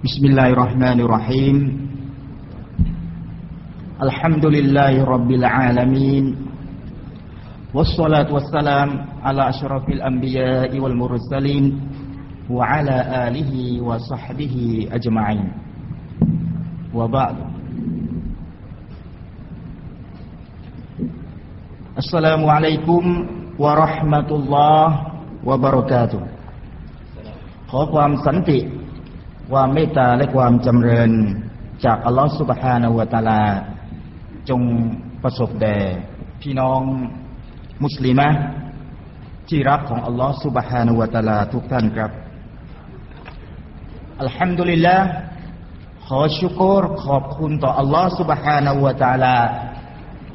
بسم الله الرحمن الرحيم الحمد لله رب العالمين والصلاة والسلام على أشرف الأنبياء والمرسلين وعلى آله وصحبه أجمعين وبعد السلام عليكم ورحمة الله وبركاته ขอความสันติ ความเมตตาและความจำเริญจากอัลลอฮฺสุบฮานาวะตาลา จงประสบแด่พี่น้องมุสลิมะที่รักของอัลลอฮฺสุบฮานาวะตาลาทุกท่านครับ อัลฮัมดุลิลละขอชุกรขอบคุณต่ออัลลอฮฺสุบฮานาวะตาลา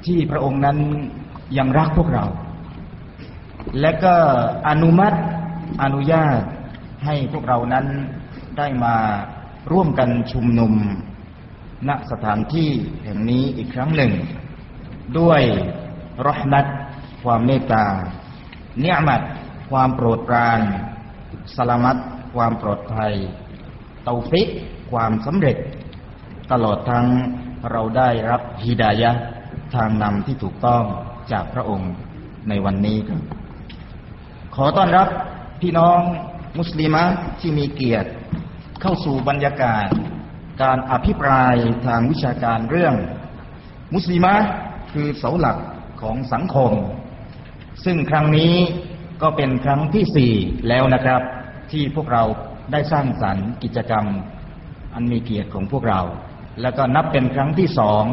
ที่พระองค์นั้นยังรักพวกเรา และก็อนุมัติอนุญาตให้พวกเรานั้น ได้มาร่วมกันชุมนุมณสถานที่แห่งนี้อีกครั้งหนึ่ง ด้วยรหมัดความเมตตาเนียมัดความโปรดปรานสลามัตความปลอดภัยเตาฟิกความสำเร็จ ตลอดทั้งเราได้รับฮิดายะทางนำที่ถูกต้องจากพระองค์ในวันนี้ครับ ขอต้อนรับพี่น้องมุสลิมะที่มีเกียรติ เข้าสู่บรรยากาศ การอภิปรายทางวิชาการเรื่อง มุสลิมะคือเสาหลักของสังคม ซึ่งครั้งนี้ก็เป็นครั้งที่สี่แล้วนะครับ ที่พวกเราได้สร้างสรรค์กิจกรรมอันมีเกียรติของพวกเรา แล้วก็นับเป็นครั้งที่สอง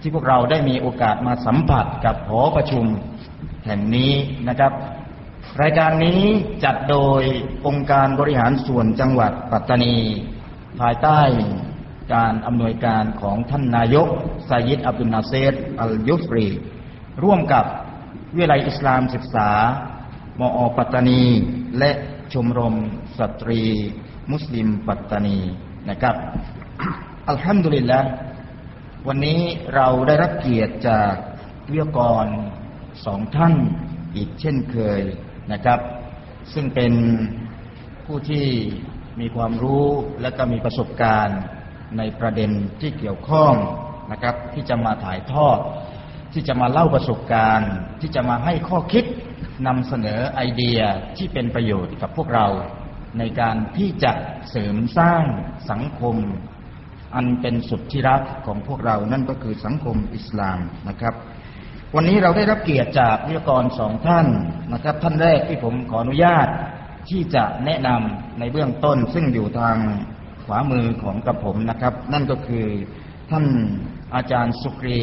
ที่พวกเราได้มีโอกาสมาสัมผัสกับหอประชุมแห่งนี้นะครับ รายการนี้จัดโดยองค์การบริหารส่วนจังหวัดปัตตานี ภายใต้การอำนวยการของท่านนายกไซยิดอับดุลนาเซรอัลยุฟรี ร่วมกับวิทยาลัยอิสลามศึกษา มอปัตตานี และชมรมสตรี มุสลิมปัตตานีนะครับ อัลฮัมดุลิลละวันนี้เราได้รับเกียรติจากวิทยากรสองท่านอีกเช่นเคย นะครับ ซึ่งเป็นผู้ที่มีความรู้และก็มีประสบการณ์ในประเด็นที่เกี่ยวข้องนะครับ ที่จะมาถ่ายทอด ที่จะมาเล่าประสบการณ์ ที่จะมาให้ข้อคิดนำเสนอไอเดียที่เป็นประโยชน์กับพวกเรา ในการที่จะเสริมสร้างสังคม อันเป็นสุดที่รักของพวกเรานั่นก็คือสังคมอิสลามนะครับ วันนี้เราได้รับเกียรติจากวิทยากรสองท่านนะครับ ท่านแรกที่ผมขออนุญาตที่จะแนะนำในเบื้องต้น ซึ่งอยู่ทางขวามือของกระผมนะครับ นั่นก็คือท่านอาจารย์สุกรี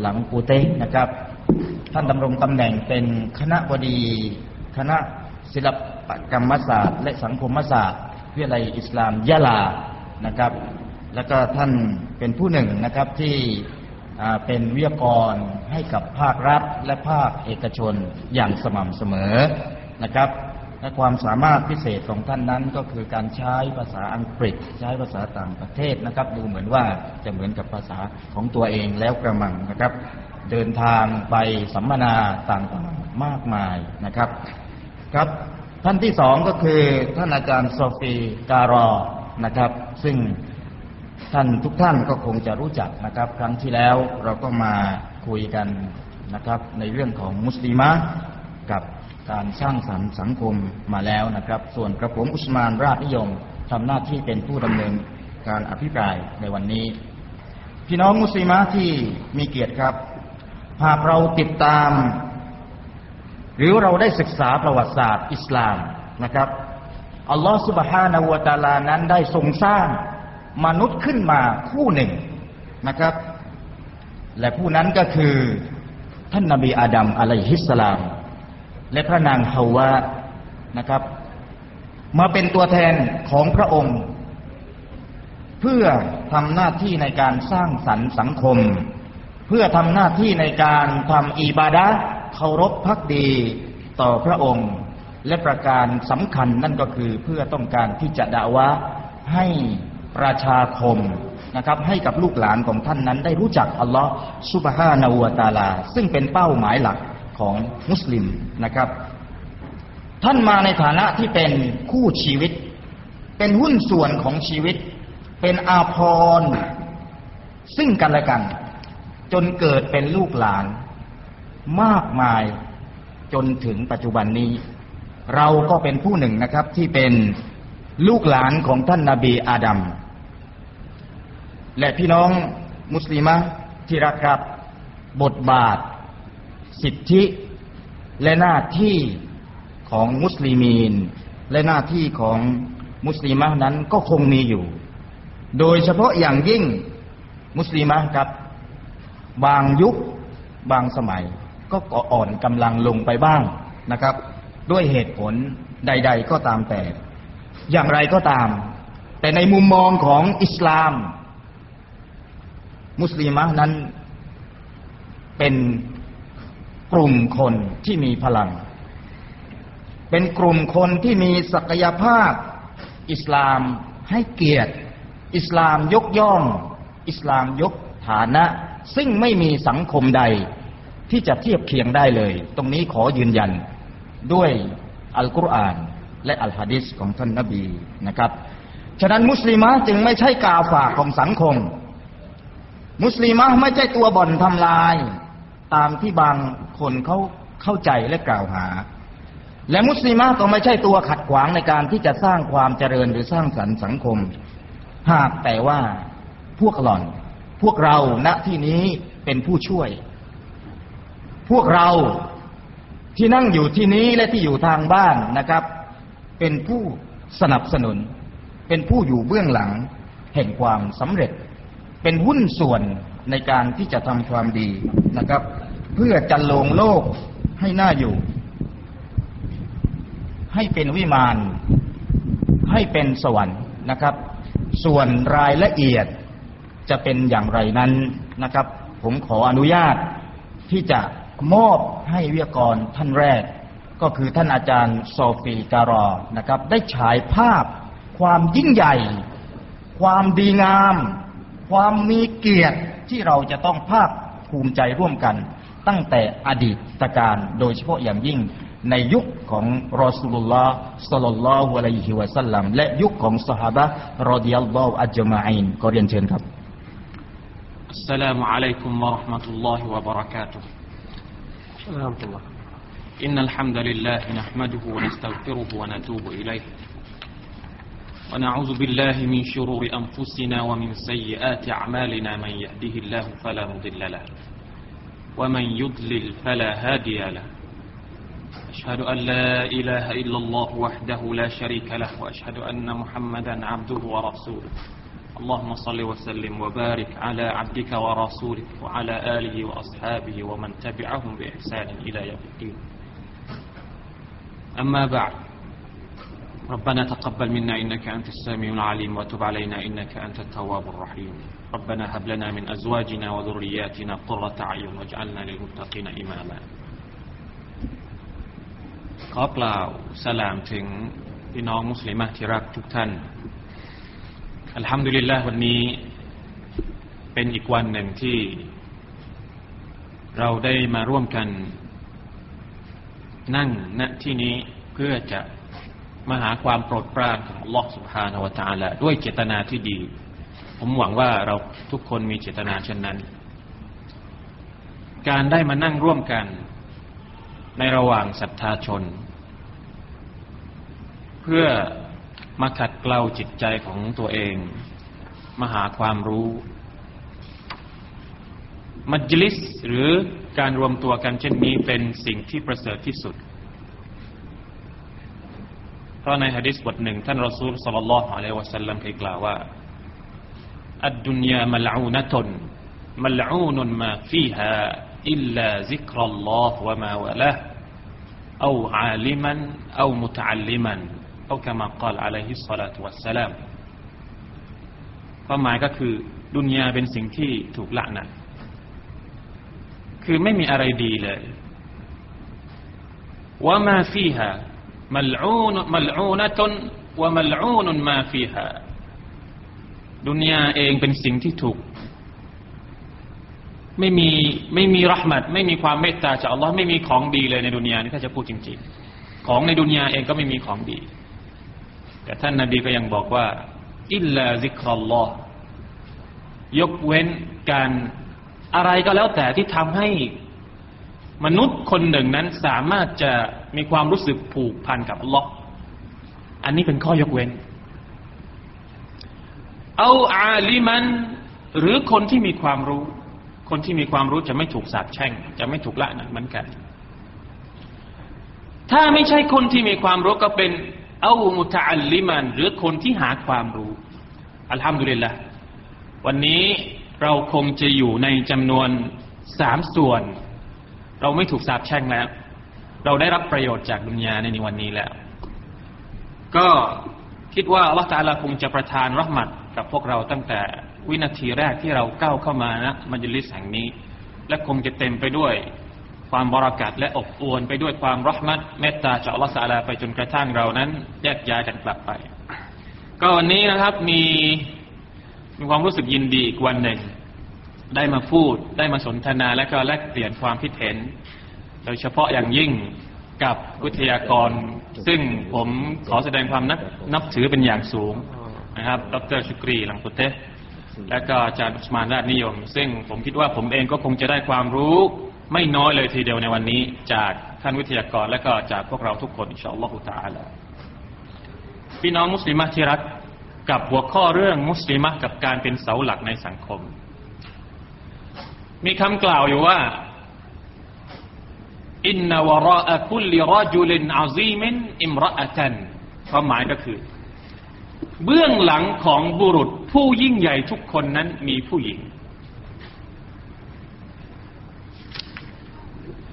หลังปูเตนะครับ ท่านดำรงตำแหน่งเป็นคณะบดี คณะศิลปกรรมศาสตร์ และสังคมศาสตร์วิทยาลัยอิสลามยะลานะครับ แล้วก็ท่านเป็นผู้หนึ่งนะครับที่ เป็นวิทยากรให้กับภาครัฐและภาคเอกชนอย่างสม่ำเสมอนะครับและความสามารถพิเศษของท่านนั้นก็คือการใช้ภาษาอังกฤษ ใช้ภาษาต่างประเทศนะครับ ดูเหมือนว่าจะเหมือนกับภาษาของตัวเองแล้วกระมังนะครับ เดินทางไปสัมมนาต่างๆมากมายนะครับครับ ท่านที่สองก็คือท่านอาจารย์โซฟีการอนะครับ ซึ่ง ท่านทุกท่านก็คงจะรู้จักนะครับ ครั้งที่แล้วเราก็มาคุยกันนะครับ ในเรื่องของมุสลิมะกับการสร้างสรรค์สังคมมาแล้วนะครับ ส่วนกระผมอุสมานราชนิยมทำหน้าที่เป็นผู้ดำเนินการอภิปรายในวันนี้ พี่น้องมุสลิมะที่มีเกียรติครับ หากเราติดตาม หรือเราได้ศึกษาประวัติศาสตร์อิสลามนะครับอัลลอฮฺสุบฮานาวะตาลานั้นได้ทรงสร้าง มนุษย์ขึ้นมาคู่หนึ่งนะครับ และผู้นั้นก็คือ ท่านนาบีอาดัมอะลัยฮิสสลาม และพระนางฮาวานะครับ มาเป็นตัวแทนของพระองค์ เพื่อทำหน้าที่ในการสร้างสรรค์สังคม เพื่อทำหน้าที่ในการทำอิบาดะเคารพพักดีต่อพระองค์ และประการสำคัญนั่นก็คือเพื่อต้องการที่จะด่าวะให้ ประชาคมนะครับให้กับลูกหลานของท่านนั้นได้รู้จักอัลลอฮ์สุบฮานาวตาลา ซึ่งเป็นเป้าหมายหลักของมุสลิมนะครับ ท่านมาในฐานะที่เป็นคู่ชีวิต เป็นหุ้นส่วนของชีวิต เป็นอาภรซึ่งกันและกัน จนเกิดเป็นลูกหลาน มากมายจนถึงปัจจุบันนี้ เราก็เป็นผู้หนึ่งนะครับที่เป็น ลูกหลานของท่านนาบีอาดัมและพี่น้องมุสลิมะที่รักครับ บทบาท สิทธิและหน้าที่ของมุสลิมีน และหน้าที่ของมุสลิมะนั้นก็คงมีอยู่ โดยเฉพาะอย่างยิ่งมุสลิมะครับ บางยุคบางสมัย ก็อ่อนกำลังลงไปบ้างนะครับ ด้วยเหตุผลใด ๆ ก็ตามแต่ อย่างไรก็ตาม แต่ในมุมมองของอิสลาม มุสลิมะนั้นเป็นกลุ่มคนที่มีพลัง เป็นกลุ่มคนที่มีศักยภาพ อิสลามให้เกียรติ อิสลามยกย่อง อิสลามยกฐานะ ซึ่งไม่มีสังคมใด ที่จะเทียบเคียงได้เลย ตรงนี้ขอยืนยันด้วยอัลกุรอาน และอัลฮะดิษของท่านนบีนะครับฉะนั้นมุสลิมะจึงไม่ใช่กาฝากของสังคม มุสลิมะไม่ใช่ตัวบ่อนทำลาย ตามที่บางคนเขาเข้าใจและกล่าวหา และมุสลิมะก็ไม่ใช่ตัวขัดขวางในการที่จะสร้างความเจริญหรือสร้างสรรค์สังคม หากแต่ว่าพวกหล่อน พวกเราณที่นี้เป็นผู้ช่วย พวกเราที่นั่งอยู่ที่นี้และที่อยู่ทางบ้านนะครับ เป็นผู้สนับสนุน เป็นผู้อยู่เบื้องหลัง แห่งความสำเร็จ เป็นหุ้นส่วนในการที่จะทำความดีนะครับ เพื่อจันลงโลกให้น่าอยู่ ให้เป็นวิมาน ให้เป็นสวรรค์นะครับ ส่วนรายละเอียดจะเป็นอย่างไรนั้นนะครับ ผมขออนุญาตที่จะมอบให้วิทยากรท่านแรก ก็คือท่านอาจารย์โซฟีการอนะครับ ได้ฉายภาพ ความยิ่งใหญ่ ความดีงาม ความมีเกียรติที่เราจะต้องภาคภูมิใจร่วมกัน ตั้งแต่อดีตการโดยเฉพาะอย่างยิ่งในยุคของรอสูลุลลอฮ์สัลลัลลอฮุอะลัยฮิวะสัลลัมและยุคของสหายรอดิยัลลอฮุอัจจมาอินก็เรียนเชิญครับ السلام عليكم ورحمة الله وبركاته ورحمة الله إن الحمد لله نحمده ونستغفره ونتوب إليه. ونعوذ بالله من شرور أنفسنا ومن سيئات أعمالنا من يهده الله فلا مضل له ومن يضلل فلا هادي له. أشهد أن لا إله إلا الله وحده لا شريك له وأشهد أن محمدا عبده ورسوله. اللهم صل وسلم وبارك على عبدك ورسولك وعلى آله وأصحابه ومن تبعهم بإحسان إلى يوم الدين. أما بعد ربنا تقبل منا إنك أنت السميع العليم وتب علينا إنك أنت التواب الرحيم ربنا هب لنا من أزواجنا وذرياتنا قرة أعين واجعلنا للمتقين إماما ขอกล่าวสลามถึงพี่น้องมุสลิมที่รักทุกท่าน อัลฮัมดุลิลลาห์วันนี้เป็นอีกวันหนึ่งที่ เราได้มาร่วมกัน นั่งณที่นี้เพื่อจะมาหาความโปรดปรานของลอสุภานวตาละด้วยเจตนาที่ดี ผมหวังว่าเราทุกคนมีเจตนาเช่นนั้น การได้มานั่งร่วมกันในระหว่างศรัทธาชน เพื่อมาขัดเกลาจิตใจของตัวเอง มาหาความรู้ มัจลิสหรือ การรวมตัวกันเช่นนี้เป็นสิ่งที่ประเสริฐที่สุด เพราะในฮะดิษบทหนึ่งท่านรอซูลصلى الله عليه وسلمเคยกล่าวว่า الدنيا ملعونة ملعون ما فيها إلا ذكر الله وما والاه أو عالما أو متعلما أو كما قال عليه الصلاة والسلامความหมายก็คือดุนยาเป็นสิ่งที่ถูกละอฺนัต คือไม่มีอะไรดีเลยว่ามาฟีฮามัลอูนมัลอูนะตุนวะมัลอูนุนมาฟีฮาดุนยาเองเป็นสิ่งที่ถูก ไม่มีไม่มีรหมัดไม่มีความเมตตาจากอัลลอฮ์ไม่มีของดีเลยในดุนยานี่ถ้าจะพูดจริง ๆ ของในดุนยาเองก็ไม่มีของดี แต่ท่านนาบีก็ยังบอกว่าอิลลาซิกรัลลอฮ์ยกเว้นการ อะไรก็แล้วแต่ที่ทำให้มนุษย์คนหนึ่งนั้นสามารถจะมีความรู้สึกผูกพันกับอัลลอฮ์อันนี้เป็นข้อยกเว้น เอาอาลิมัน หรือคนที่มีความรู้ คนที่มีความรู้จะไม่ถูกสาปแช่ง จะไม่ถูกละนั่นเหมือนกัน ถ้าไม่ใช่คนที่มีความรู้ก็เป็นเอามุตอัลลิมัน หรือคนที่หาความรู้ อัลฮัมดุลิลละวันนี้ เราคงจะอยู่ในจำนวนสามส่วน เราไม่ถูกสาปแช่งแล้ว เราได้รับประโยชน์จากดุนยาในวันนี้แล้ว ก็คิดว่าอัลลอฮฺตาลาคงจะประทานรหมัดกับพวกเราตั้งแต่วินาทีแรกที่เราก้าวเข้ามานะมัจลิสแห่งนี้ และคงจะเต็มไปด้วยความบรากัดและอบอวลไปด้วยความรหมัดเมตตาจากอัลลอฮฺตาลาไปจนกระทั่งเรานั้นแยกย้ายกันกลับไป ก็วันนี้นะครับมี มีความรู้สึกยินดีอีกวันหนึ่ง ได้มาพูด ได้มาสนทนาและก็แลกเปลี่ยนความคิดเห็น โดยเฉพาะอย่างยิ่งกับวิทยากร ซึ่งผมขอแสดงความนับนับถือเป็นอย่างสูงนะครับ ดรชุกรีหลังตุเตะและก็อาจารย์อุสมานราชนิยม ซึ่งผมคิดว่าผมเองก็คงจะได้ความรู้ไม่น้อยเลยทีเดียวในวันนี้ จากท่านวิทยากรและก็จากพวกเราทุกคนอินชาอัลลอฮฺตาลาพี่น้องมุสลิมที่รัก กับหัวข้อเรื่องมุสลิมกับการเป็นเสาหลักในสังคม มีคำกล่าวอยู่ว่าอินนวราอะคุลิรจุลินอาซีมินอิมรอะตันความหมายก็คือ เบื้องหลังของบุรุษผู้ยิ่งใหญ่ทุกคนนั้นมีผู้หญิง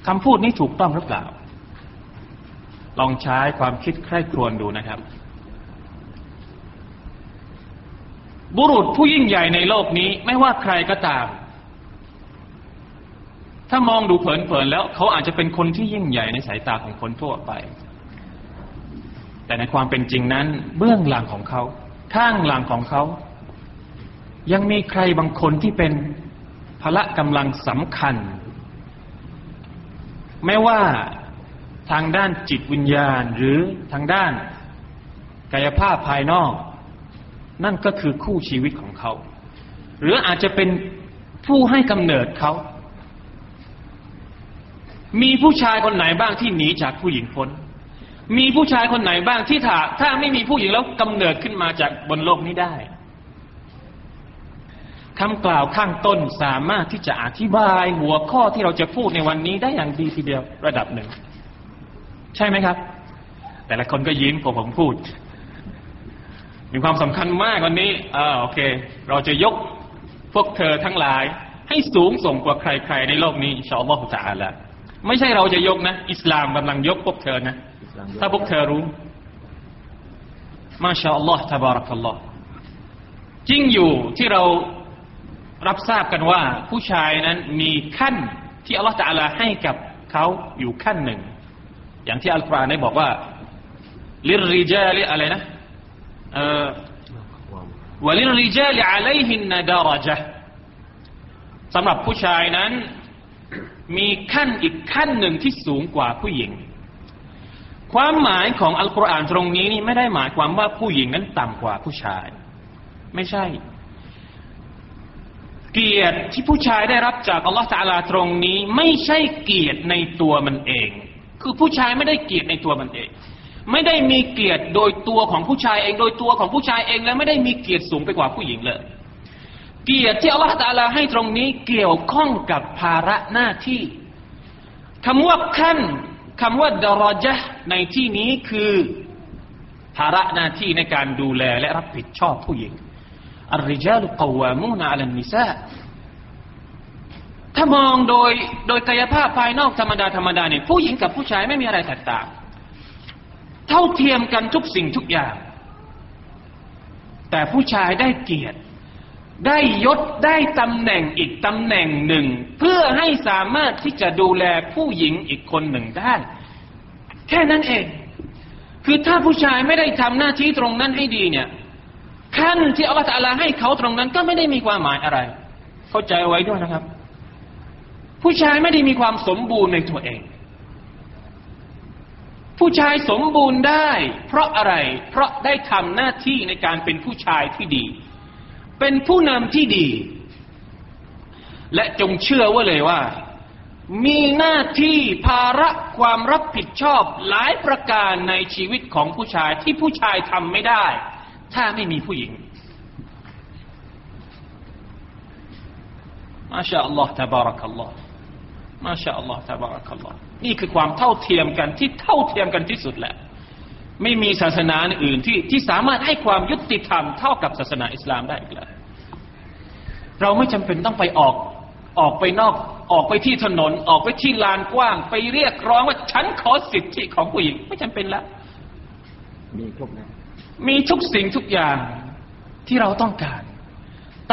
คำพูดนี้ถูกต้องหรือเปล่า ลองใช้ความคิดใคร่ครวญดูนะครับ บุรุษผู้ยิ่งใหญ่ในโลกนี้ ไม่ว่าใครก็ตาม ถ้ามองดูเผินๆแล้ว เขาอาจจะเป็นคนที่ยิ่งใหญ่ในสายตาของคนทั่วไป แต่ในความเป็นจริงนั้น เบื้องหลังของเขา ข้างหลังของเขา ยังมีใครบางคนที่เป็นพละกำลังสำคัญ ไม่ว่าทางด้านจิตวิญญาณหรือทางด้านกายภาพภายนอก นั่นก็คือคู่ชีวิตของเขา หรืออาจจะเป็นผู้ให้กำเนิดเขา มีผู้ชายคนไหนบ้างที่หนีจากผู้หญิงพ้น มีผู้ชายคนไหนบ้างที่ถ้าถ้าไม่มีผู้หญิงแล้วกำเนิดขึ้นมาจากบนโลกนี้ได้คำกล่าวข้างต้นสามารถที่จะอธิบายหัวข้อที่เราจะพูดในวันนี้ได้อย่างดีทีเดียวระดับหนึ่ง ใช่ไหมครับ แต่ละคนก็ยิ้มพอผมพูด มีความสำคัญมากวันนี้อ่าโอเค เราจะยกพวกเธอทั้งหลาย ให้สูงส่งกว่าใคร ๆ ในโลกนี้ชอลลอฮฺจะอาละไม่ใช่เราจะยกนะ อิสลามกำลังยกพวกเธอนะ ถ้าพวกเธอรู้ มาชาอัลลอฮฺทบารักัลลอฮ์จริงอยู่ที่เรารับทราบกันว่า ผู้ชายนั้นมีขั้นที่อัลลอฮฺจะอาลาให้กับเขาอยู่ขั้นหนึ่ง อย่างที่อัลกุรอานได้บอกว่าลิริจาลิอะไรนะเออ วลิริจาลิอะลัยฮินนดารจ์สำหรับผู้ชายนั้น มีขั้นอีกขั้นหนึ่งที่สูงกว่าผู้หญิง ความหมายของอัลกุรอานตรงนี้นี่ไม่ได้หมายความว่าผู้หญิงนั้นต่ำกว่าผู้ชาย ไม่ใช่ เกียรติที่ผู้ชายได้รับจากอัลลอฮฺตาลาตรงนี้ ไม่ใช่เกียรติในตัวมันเอง คือผู้ชายไม่ได้เกียรติในตัวมันเอง ไม่ได้มีเกียรติโดยตัวของผู้ชายเอง โดยตัวของผู้ชายเองและไม่ได้มีเกียรติสูงไปกว่าผู้หญิงเลย เกียรติที่อัลลอฮฺตาลาให้ตรงนี้เกี่ยวข้องกับภาระหน้าที่คำว่าขั้นคำว่าดารจ์ในที่นี้คือภาระหน้าที่ในการดูแลและรับผิดชอบผู้หญิงอัลริจาลุกวามูนอัลนิซาถ้ามองโดยโดยกายภาพภายนอกธรรมดาธรรมดาเนี่ยผู้หญิงกับผู้ชายไม่มีอะไรแตกต่าง เท่าเทียมกันทุกสิ่งทุกอย่าง แต่ผู้ชายได้เกียรติ ได้ยศได้ตำแหน่งอีกตำแหน่งหนึ่ง เพื่อให้สามารถที่จะดูแลผู้หญิงอีกคนหนึ่งได้ แค่นั้นเอง คือถ้าผู้ชายไม่ได้ทำหน้าที่ตรงนั้นให้ดีเนี่ยขั้นที่อัลลอฮฺให้เขาตรงนั้นก็ไม่ได้มีความหมายอะไร เข้าใจไว้ด้วยนะครับ ผู้ชายไม่ได้มีความสมบูรณ์ในตัวเอง ผู้ชายสมบูรณ์ได้ เพราะอะไร เพราะได้ทำหน้าที่ในการเป็นผู้ชายที่ดี เป็นผู้นำที่ดี และจงเชื่อว่าเลยว่า มีหน้าที่ภาระความรับผิดชอบหลายประการในชีวิตของผู้ชายที่ผู้ชายทำไม่ได้ ถ้าไม่มีผู้หญิงมาชาอัลลอฮ์ตบารักัลลอฮ์มาชาอัลลอฮ์ตบารักัลลอฮ์ นี่คือความเท่าเทียมกันที่เท่าเทียมกันที่สุดแหละ ไม่มีศาสนาอื่นที่ที่สามารถให้ความยุติธรรมเท่ากับศาสนาอิสลามได้อีกแล้วเราไม่จำเป็นต้องไปออกออกไปนอกออกไปที่ถนน ออกไปที่ลานกว้าง ไปเรียกร้องว่าฉันขอสิทธิของผู้หญิงไม่จำเป็นแล้วมีครบนะมีทุกสิ่งทุกอย่างที่เราต้องการ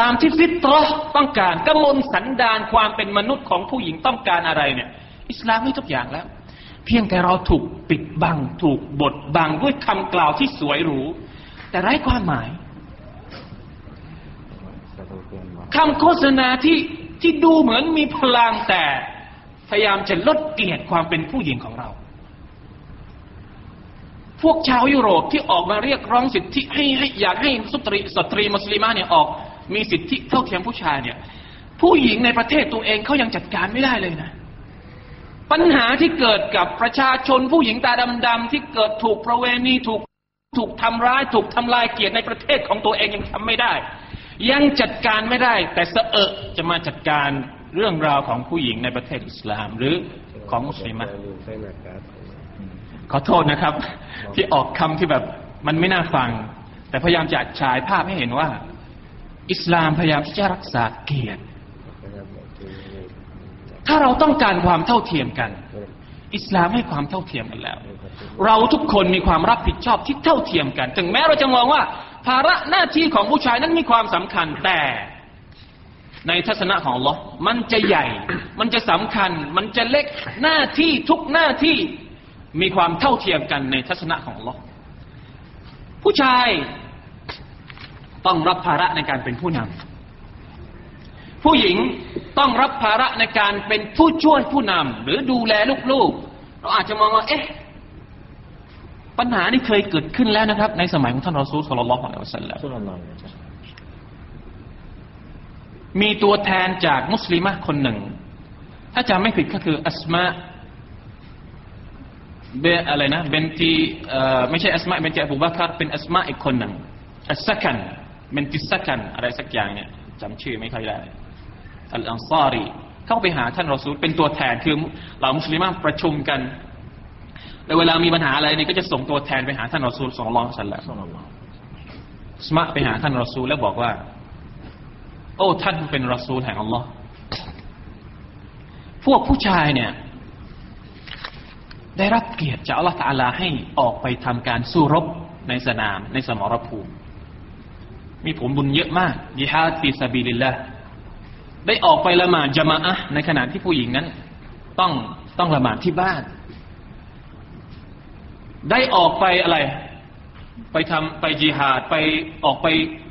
ตามที่ฟิตรอห์ต้องการกำมลสันดานความเป็นมนุษย์ของผู้หญิงต้องการอะไรเนี่ย อิสลามให้ทุกอย่างแล้ว เพียงแต่เราถูกปิดบัง ถูกบดบังด้วยคำกล่าวที่สวยหรู แต่ไร้ความหมายคำโฆษณาที่ที่ดูเหมือนมีพลังแต่พยายามจะลดเกียรติความเป็นผู้หญิงของเรา พวกชาวยุโรปที่ออกมาเรียกร้องสิทธิให้ให้อยากให้สตรีสตรีมุสลิมาเนี่ยออกมีสิทธิเท่าเทียมผู้ชายเนี่ย ผู้หญิงในประเทศตัวเองเขายังจัดการไม่ได้เลยนะ ปัญหาที่เกิดกับประชาชนผู้หญิงตาดำๆที่เกิดถูกประเวณีถูกถูกทำร้าย ถูกทำลายเกียรติในประเทศของตัวเองยังทำไม่ได้ ยังจัดการไม่ได้ แต่เสอะจะมาจัดการเรื่องราวของผู้หญิงในประเทศอิสลามหรือของมุสลิมะขอโทษนะครับ ที่ออกคำที่แบบมันไม่น่าฟัง แต่พยายามจะฉายภาพให้เห็นว่า อิสลามพยายามที่จะรักษาเกียรติ ถ้าเราต้องการความเท่าเทียมกัน อิสลามให้ความเท่าเทียมกันแล้ว เราทุกคนมีความรับผิดชอบที่เท่าเทียมกัน ถึงแม้เราจะมองว่า ภาระหน้าที่ของผู้ชายนั้นมีความสำคัญแต่ ในทัศนะของลอมันจะใหญ่ มันจะสำคัญ มันจะเล็กหน้าที่ทุกหน้าที่มีความเท่าเทียมกันในทัศนะของลอผู้ชายต้องรับภาระในการเป็นผู้นำผู้หญิง ต้องรับภาระในการเป็นผู้ช่วยผู้นำหรือดูแลลูกๆ เราอาจจะมองว่าเอ๊ะปัญหานี้เคยเกิดขึ้นแล้วนะครับ ในสมัยของท่านรอซูลสุลต่านละฮ์อัลลอฮฺสัลลัมสุลานมีตัวแทนจากมุสลิมคนหนึ่ง ถ้าจำไม่ผิดก็คืออัสมาเบอะไรนะเบนตีไม่ใช่อัสมาเบนตีอบูบักรเป็นอัสมาอีกคนหนึ่งอัสซักันเบนติสซักันอะไรสักอย่างเนี่ยจำชื่อไม่ค่อยได้ อัลอันซารีเข้าไปหาท่านรอซูลเป็นตัวแทนคือเหล่ามุสลิมประชุมกันแล้วเวลามีปัญหาอะไรนี่ก็จะส่งตัวแทนไปหาท่านรอซูลสองรองสันละอัสมาไปหาท่านรอซูลแล้วบอกว่า โอ้ท่านเป็นรอซูลแห่งอัลลอฮ์พวกผู้ชายเนี่ย ได้รับเกียรติจากอัลลอฮฺตาลาให้ออกไปทำการสู้รบในสนามในสมรภูมิ มีผลบุญเยอะมากยิฮาด في سبيل الله ได้ออกไปละหมาดญะมาอะฮฺในขณะที่ผู้หญิงนั้น ต้องต้องละหมาดที่บ้าน ได้ออกไปอะไร ไปทำไปจิฮาดไปออกไป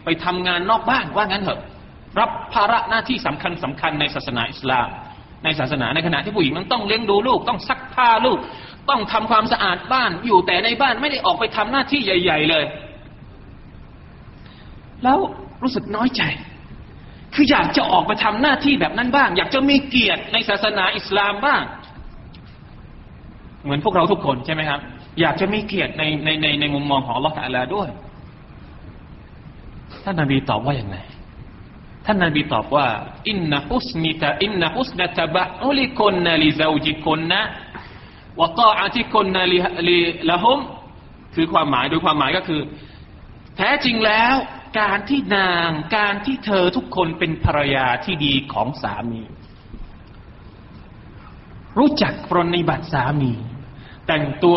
ไปทำงานนอกบ้านว่างั้นเถอะ รับภาระหน้าที่สำคัญสำคัญในศาสนาอิสลาม ในศาสนาในขณะที่ผู้หญิงมันต้องเลี้ยงดูลูก ต้องซักผ้าลูก ต้องทำความสะอาดบ้านอยู่แต่ในบ้านไม่ได้ออกไปทำหน้าที่ใหญ่ ๆ เลย แล้วรู้สึกน้อยใจ คืออยากจะออกไปทำหน้าที่แบบนั้นบ้าง อยากจะมีเกียรติในศาสนาอิสลามบ้าง เหมือนพวกเราทุกคนใช่ไหมครับ อยากจะมีเกียรติในในในในมุมมองของอัลลอฮฺตะอาลาด้วย ท่านนบีตอบว่าอย่างไรท่านนบีตอบว่าإن حسن ت إن حسن تبعلكن لزوجكن وطاعتكن ل لهمคือความหมายโดยความหมายก็คือ แท้จริงแล้ว การที่นางการที่เธอทุกคนเป็นภรรยาที่ดีของสามี รู้จักปรนนิบัติสามี แต่งตัว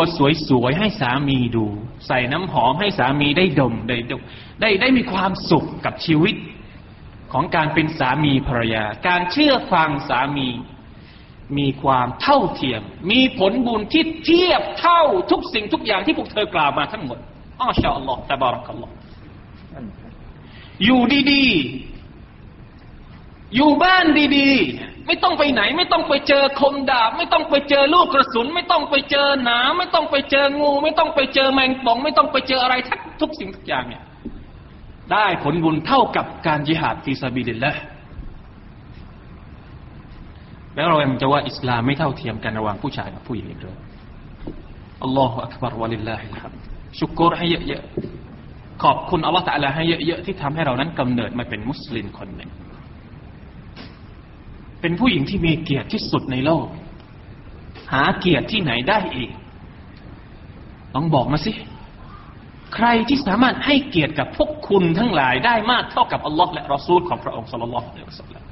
สวยๆให้สามีดู ใส่น้ำหอมให้สามีได้ดมได้ดมได้ได้มีความสุขกับชีวิตของการเป็นสามีภรรยา การเชื่อฟังสามี มีความเท่าเทียม มีผลบุญที่เทียบเท่าทุกสิ่งทุกอย่างที่พวกเธอกล่าวมาทั้งหมดอัลลอฮฺอัลลอฮฺตะบารักัลลอฮฺ อยู่ดีๆ อยู่บ้านดีๆ ไม่ต้องไปไหน ไม่ต้องไปเจอคมดาบ ไม่ต้องไปเจอลูกกระสุน ไม่ต้องไปเจอหนามไม่ต้องไปเจองู ไม่ต้องไปเจอแมงป่อง ไม่ต้องไปเจออะไรทักทุกสิ่งทุกอย่างเนี่ย ได้ผลบุญเท่ากับการยิฮาด في سبيل اللهแล้วเรายังจะว่าอิสลามไม่เท่าเทียมกันระหว่างผู้ชายกับผู้หญิงอีกด้วยالله أكبر ولله الحمدชุกรให้เยอะๆ ขอบคุณอัลลอฮฺตะลาให้เยอะๆที่ทำให้เรานั้นกำเนิดมาเป็นมุสลิมคนหนึ่ง เป็นผู้หญิงที่มีเกียรติที่สุดในโลก หาเกียรติที่ไหนได้อีกต้องบอกมาสิ ใครที่สามารถให้เกียรติกับพวกคุณทั้งหลายได้มากเท่ากับอัลลอฮ์และรอซูลของพระองค์สัลลัลลอฮุอะลัยฮิวสัลลัม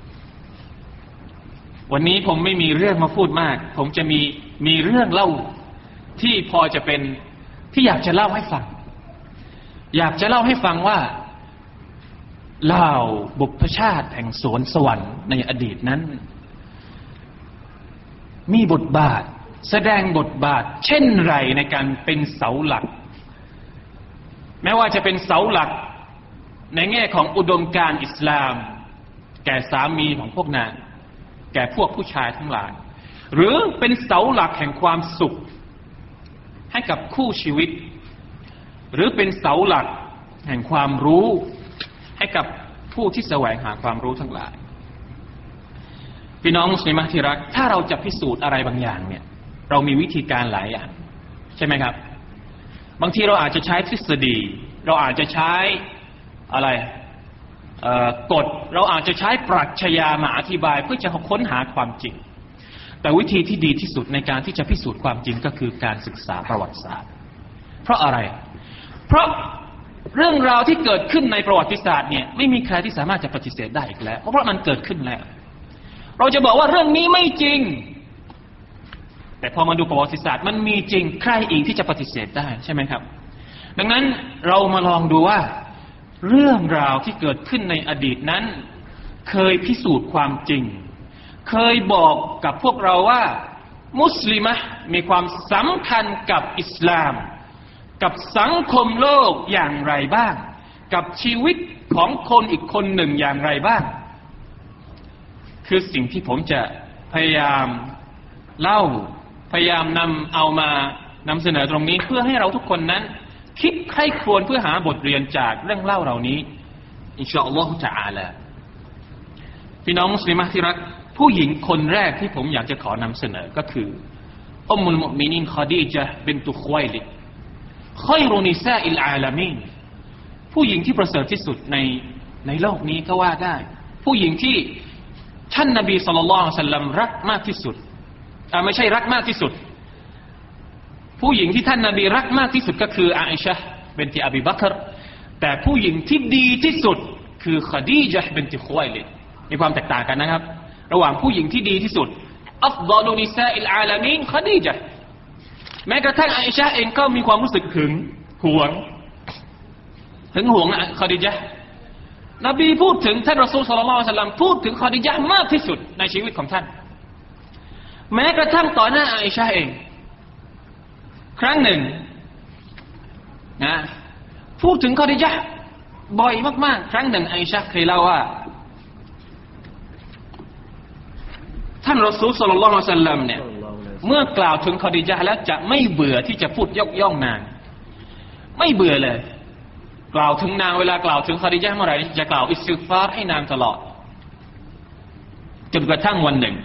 วันนี้ผมไม่มีเรื่องมาพูดมาก ผมจะมีมีเรื่องเล่าที่พอจะเป็นที่อยากจะเล่าให้ฟัง อยากจะเล่าให้ฟังว่าเล่าบุพชาติแห่งสวนสวรรค์ในอดีตนั้น มีบทบาท แสดงบทบาท เช่นไรในการเป็นเสาหลัก แม้ว่าจะเป็นเสาหลัก ในแง่ของอุดมการอิสลาม แก่สามีของพวกนาง แก่พวกผู้ชายทั้งหลาย หรือเป็นเสาหลักแห่งความสุข ให้กับคู่ชีวิต หรือเป็นเสาหลักแห่งความรู้ให้กับผู้ที่แสวงหาความรู้ทั้งหลาย พี่น้องมุสลิมที่รัก ถ้าเราจะพิสูจน์อะไรบางอย่างเนี่ย เรามีวิธีการหลายอย่าง ใช่ไหมครับ บางทีเราอาจจะใช้ทฤษฎี เราอาจจะใช้อะไรกฎเราอาจจะใช้ปรัชญามาอธิบาย เพื่อจะค้นหาความจริง แต่วิธีที่ดีที่สุดในการที่จะพิสูจน์ความจริงก็คือการศึกษาประวัติศาสตร์ เพราะอะไร เพราะเรื่องราวที่เกิดขึ้นในประวัติศาสตร์เนี่ยไม่มีใครที่สามารถจะปฏิเสธได้อีกแล้ว เพราะมันเกิดขึ้นแล้ว เราจะบอกว่าเรื่องนี้ไม่จริง แต่พอมาดูประวัติศาสตร์มันมีจริงใครอีกที่จะปฏิเสธได้ใช่ไหมครับ ดังนั้นเรามาลองดูว่า เรื่องราวที่เกิดขึ้นในอดีตนั้น เคยพิสูจน์ความจริง เคยบอกกับพวกเราว่า มุสลิมะมีความสำคัญกับอิสลาม กับสังคมโลกอย่างไรบ้าง กับชีวิตของคนอีกคนหนึ่งอย่างไรบ้าง คือสิ่งที่ผมจะพยายามเล่าพยายามนำเอามานำเสนอตรงนี้เพื่อให้เราทุกคนนั้น คิดใครควรเพื่อหาบทเรียนจากเรื่องเล่าเหล่านี้ อินชาอัลลอฮฺจะอาลาพี่น้องมุสลิมที่รัก ผู้หญิงคนแรกที่ผมอยากจะขอนำเสนอก็คืออุมมุลมุมินินคอดีจ์บินตุควยลิด คอยรุนิซาอิลอาลามีนผู้หญิงที่ประเสริฐที่สุดในในโลกนี้ก็ว่าได้ ผู้หญิงที่ท่านนบีصلى الله عليه وسلمรักมากที่สุดอ่าไม่ใช่รักมากที่สุด ผู้หญิงที่ท่านนบีรักมากที่สุดก็คืออาอิชะเป็นที่อบีบักรแต่ผู้หญิงที่ดีที่สุดคือขดีญะฮฺบินติคุวัยลิดมีความแตกต่างกันนะครับ ระหว่างผู้หญิงที่ดีที่สุดอัฟดอลูนิซาอิลอาลามีนขดีจ์ แม้กระทั่งไอชาเองก็มีความรู้สึกหึงหวง หึงหวงนะคอดีญะฮฺนบีพูดถึงท่านรอซูลสุลต่านสัลลัมพูดถึงคอดิจมากที่สุดในชีวิตของท่าน แม้กระทั่งต่อหน้าไอชาเอง ครั้งหนึ่งนะพูดถึงคอดิจบ่อยมาก ๆ ครั้งหนึ่งไอชาเคยเล่าว่าท่านรอซูลสุลต่านสัลลัมเนี่ย เมื่อกล่าวถึงคอดิจาแล้วจะไม่เบื่อที่จะพูดยกย่องนาง ไม่เบื่อเลย กล่าวถึงนางเวลากล่าวถึงคอดิจาเมื่อไหร่จะกล่าวอิสติฟารให้นางตลอดจนกระทั่งวันหนึ่ง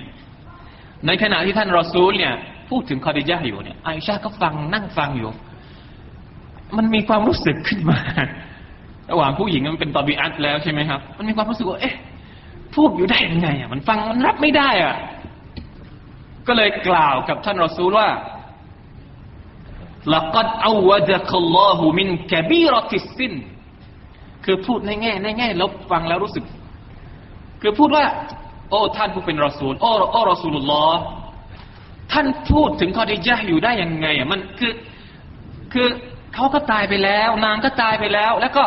ในขณะที่ท่านรอซูลเนี่ย พูดถึงคอดิจาอยู่เนี่ยไอชาก็ฟังนั่งฟังอยู่ มันมีความรู้สึกขึ้นมาระหว่างผู้หญิงมันเป็นตอบีอัตแล้วใช่ไหมครับ มันมีความรู้สึกว่าเอ๊ะพูดอยู่ได้ยังไงอะมันฟังมันรับไม่ได้อะ ก็เลยกล่าวกับท่านรอซูลว่า لقد أودك الله من كبيرة السن คือพูดในแง่ในแง่ลบฟังแล้วรู้สึก คือพูดว่า โอ้ท่านผู้เป็นรอซูล โอ้โอ้รอซูลุลลอฮ์ท่านพูดถึงคอดิจาอยู่ได้ยังไงอ่ะมันคือ คือเขาก็ตายไปแล้ว นางก็ตายไปแล้ว แล้วก็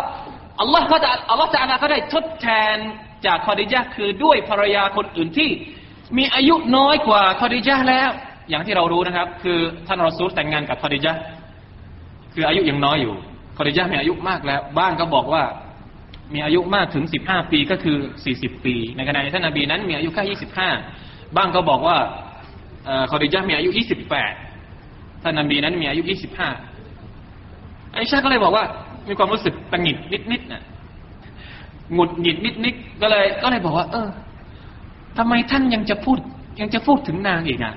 อัลลอฮ์ก็จะอัลลอฮ์จะอาลาก็ได้ทดแทนจากคอดิจาคือด้วยภรรยาคนอื่นที่ มีอายุน้อยกว่าคอดิจาแล้ว อย่างที่เรารู้นะครับ คือท่านรอซูลแต่งงานกับคอดิจาคืออายุยังน้อยอยู่คอดิจามีอายุมากแล้ว บ้างก็บอกว่า มีอายุมากถึงสิบห้าปีก็คือสี่สิบปี ในขณะที่ท่านนบีนั้น มีอายุแค่ยี่สิบห้าบ้างก็บอกว่าคอดิจามีอายุยี่สิบแปดท่านนบีนั้นมีอายุยี่สิบห้าไอชาก็เลยบอกว่า มีความรู้สึกตังหิดนิดๆน่ะหงุดหงิดนิดๆก็เลย ก็เลยบอกว่า เออ ทำไมท่านยังจะพูด ยังจะพูดถึงนางอีกอะ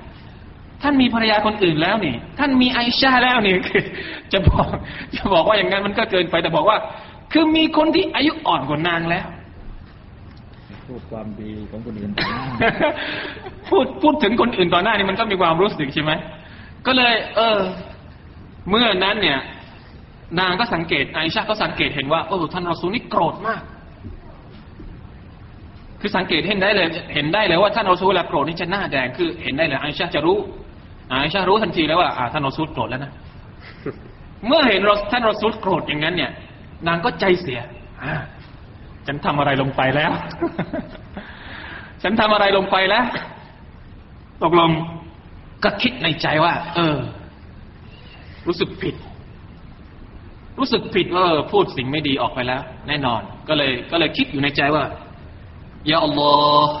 ท่านมีภรรยาคนอื่นแล้วนี่ท่านมีไอชาแล้วนี่คือจะบอกจะบอกว่าอย่างนั้นมันก็เกินไปแต่บอกว่า คือมีคนที่อายุอ่อนกว่านางแล้วพูดความดีของคนอื่นต่อหน้าพูดพูดถึงคนอื่นต่อหน้านี่มันก็มีความรู้สึกใช่ไหมก็เลย เออ เมื่อนั้นเนี่ย นางก็สังเกตไอชาก็สังเกตเห็นว่าโอ้ท่านอัสูนี่โกรธมาก คือสังเกตเห็นได้เลย เห็นได้เลยว่าท่านอัสูเวลาโกรธนี่จะหน้าแดงคือเห็นได้เลยไอชาจะรู้ไอชารู้ทันทีแล้วว่าท่านอัสูโกรธแล้วนะเมื่อเห็นท่านอัสูโกรธอย่างนั้น เนี่ย นางก็ใจเสียฉันทำอะไรลงไปแล้ว ฉันทำอะไรลงไปแล้วตกลงก็คิดในใจว่า เออ รู้สึกผิด รู้สึกผิดว่าพูดสิ่งไม่ดีออกไปแล้ว แน่นอน ก็เลย ก็เลยคิดอยู่ในใจว่า ยาอัลลอฮ์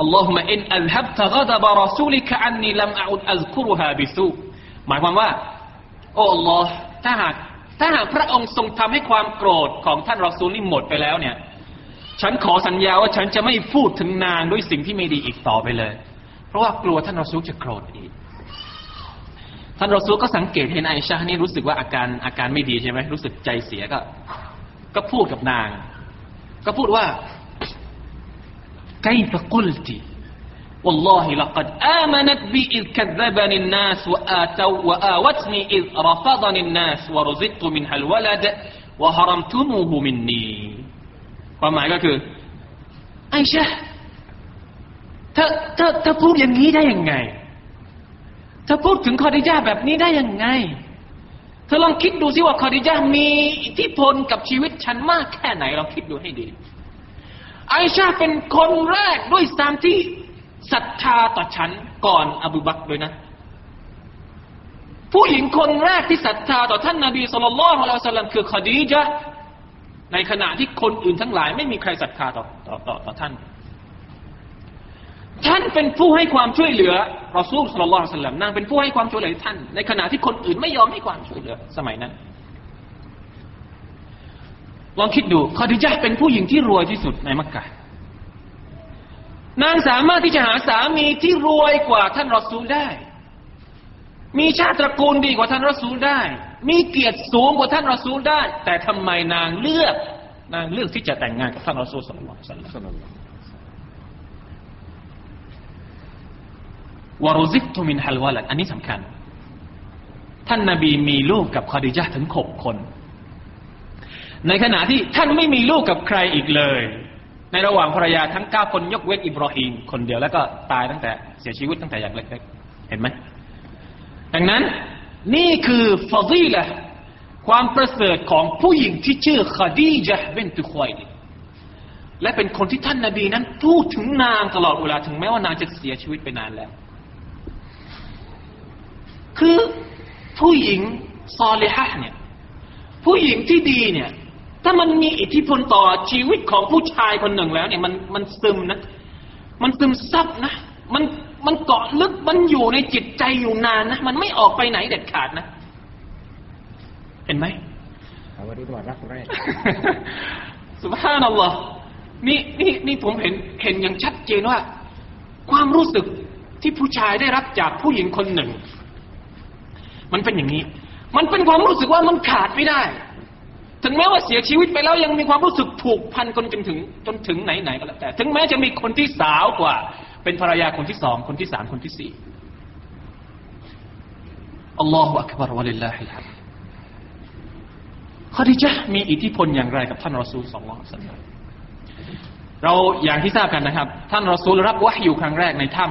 อัลลอฮุมะอินอัลฮับตะกดบารอซูลิกะอันนีลัมอุดอัลกุรุฮาบิซูหมายความว่า โอ้อัลลอฮ์ถ้าหากถ้าหากพระองค์ทรงทำให้ความโกรธของท่านรอซูลนี่หมดไปแล้วเนี่ย ฉันขอสัญญาว่าฉันจะไม่พูดถึงนางด้วยสิ่งที่ไม่ดีอีกต่อไปเลย เพราะว่ากลัวท่านรอซูลจะโกรธอีก ท่านรอซูลก็สังเกตเห็นไอชานี่รู้สึกว่าอาการอาการไม่ดีใช่ไหมรู้สึกใจเสียก็ ก็พูดกับนาง ก็พูดว่า ไกฟกุลติ والله لقد آمنت بي إذ كذبني الناس وآتوا وآوتني إذ رفضني الناس ورزقت منها الولد وهرمتموه مني ความหมายก็คือไอ้ชะเธอเธอเธอพูดอย่างนี้ได้ยังไงเธอพูดถึงคอดิจาแบบนี้ได้ยังไงเธอลองคิดดูสิว่าคอดิจามีอิทธิพลกับชีวิตฉันมากแค่ไหนลองคิดดูให้ดี ไอชาเป็นคนแรกด้วยตามที่ศรัทธาต่อฉันก่อนอบูบักเลยนะ ผู้หญิงคนแรกที่ศรัทธาต่อท่านนาบีสุลต่านละฮ์อัลลัมคือคดีจ์ในขณะที่คนอื่นทั้งหลาย ไม่มีใครศรัทธาต่อต่อต่อต่อท่าน ท่านเป็นผู้ให้ความช่วยเหลือรอซูลสุลต่านสัลลัมนางเป็นผู้ให้ความช่วยเหลือท่าน ในขณะที่คนอื่นไม่ยอมให้ความช่วยเหลือ สมัยนั้น ลองคิดดูคอดิจาเป็นผู้หญิงที่รวยที่สุดในมักกะนางสามารถที่จะหาสามีที่รวยกว่าท่านรอซูลได้ มีชาติตระกูลดีกว่าท่านรอซูลได้ มีเกียรติสูงกว่าท่านรอซูลได้ แต่ทำไมนางเลือก นางเลือกที่จะแต่งงานกับท่านรอซูลสลลัลสัลลัมวารุซิกตุมินฮัลวาลัดอันนี้สำคัญ ท่านนาบีมีลูกกับคาดิจาถึงหกคน ในขณะที่ท่านไม่มีลูกกับใครอีกเลย ในระหว่างภรรยาทั้งเก้าคนยกเว้นอิบราฮิมคนเดียวแล้วก็ตายตั้งแต่เสียชีวิตตั้งแต่อย่างเล็กๆเห็นไหมดังนั้นนี่คือฟาซีละความประเสริฐของผู้หญิงที่ชื่อคดีจ์เบนตุควยและเป็นคนที่ท่านนาบีนั้นพูดถึงนางตลอดเวลาถึงแม้ว่านางจะเสียชีวิตไปนานแล้ว คือผู้หญิงซอลิฮะเนี่ยผู้หญิงที่ดีเนี่ย ถ้ามันมีอิทธิพลต่อชีวิตของผู้ชายคนหนึ่งแล้วเนี่ยมันมันซึมนะ มันซึมซับนะ มันมันเกาะลึกมันอยู่ในจิตใจอยู่นานนะ มันไม่ออกไปไหนเด็ดขาดนะ เห็นไหมเอาวันนี้ตัวรักแรกสุภาพนัลลอฮ์นี่นี่นี่ผมเห็นเห็นอย่างชัดเจนว่า ความรู้สึกที่ผู้ชายได้รับจากผู้หญิงคนหนึ่ง มันเป็นอย่างนี้ มันเป็นความรู้สึกว่ามันขาดไม่ได้ ถึงแม้ว่าเสียชีวิตไปแล้วยังมีความรู้สึกผูกพันกันจนถึงจนถึงไหนๆก็แล้วแต่ ถึงแม้จะมีคนที่สาวกว่า เป็นภรรยาคนที่สองคนที่สามคนที่สี่อัลลอฮฺอักบารวะลิลลาฮิลฮัมข้อที่จะมีอิทธิพลอย่างไรกับท่านรอซูลสองร้อยสันเราอย่างที่ทราบกันนะครับ ท่านรอซูลรับวะอยู่ครั้งแรกในถ้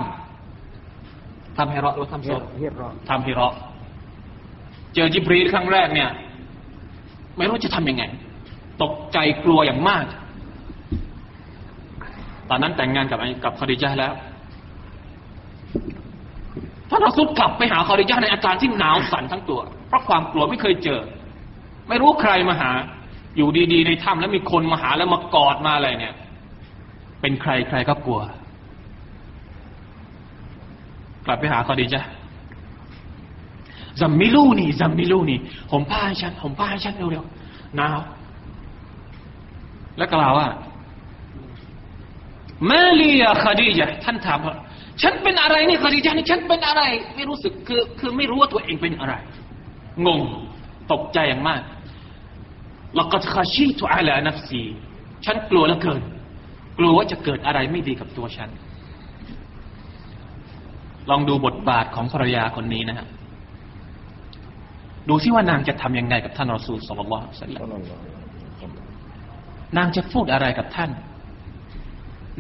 ำทำให้รอหรือทำโซทำให้รอเจอจิบรีครั้งแรกเนี่ย ไม่รู้จะทำยังไง ตกใจกลัวอย่างมาก ตอนนั้นแต่งงานกับกับคอดิจาแล้วท่านรอซุลกลับไปหาคอดิจาในอาการที่หนาวสั่นทั้งตัว เพราะความกลัวไม่เคยเจอ ไม่รู้ใครมาหา อยู่ดีๆ ในถ้ำแล้วมีคนมาหาแล้วมากอดมาอะไรเนี่ย เป็นใครใครก็กลัว กลับไปหาคอดีจ้ะ ซัมมิลูนี่ซัมมิลูนี่ผมผ้าให้ฉันผมผ้าให้ฉันเร็วๆหนาวแล้วกล่าวว่าما لي يا خديجة ท่านถามว่าฉันเป็นอะไรนี่คอดีญะฮฺนี่ฉันเป็นอะไร ไม่รู้สึกคือ คือไม่รู้ว่าตัวเองเป็นอะไร งงตกใจอย่างมากล้วก็ขชีตุอาลานัฟซีฉันกลัวเหลือเกิน กลัวว่าจะเกิดอะไรไม่ดีกับตัวฉัน ลองดูบทบาทของภรรยาคนนี้นะฮะ ดูซิว่านางจะทำยังไงกับท่านรอซูลสลลัลลอฮุอะลัยฮิวะสัลลัมนางจะพูดอะไรกับท่าน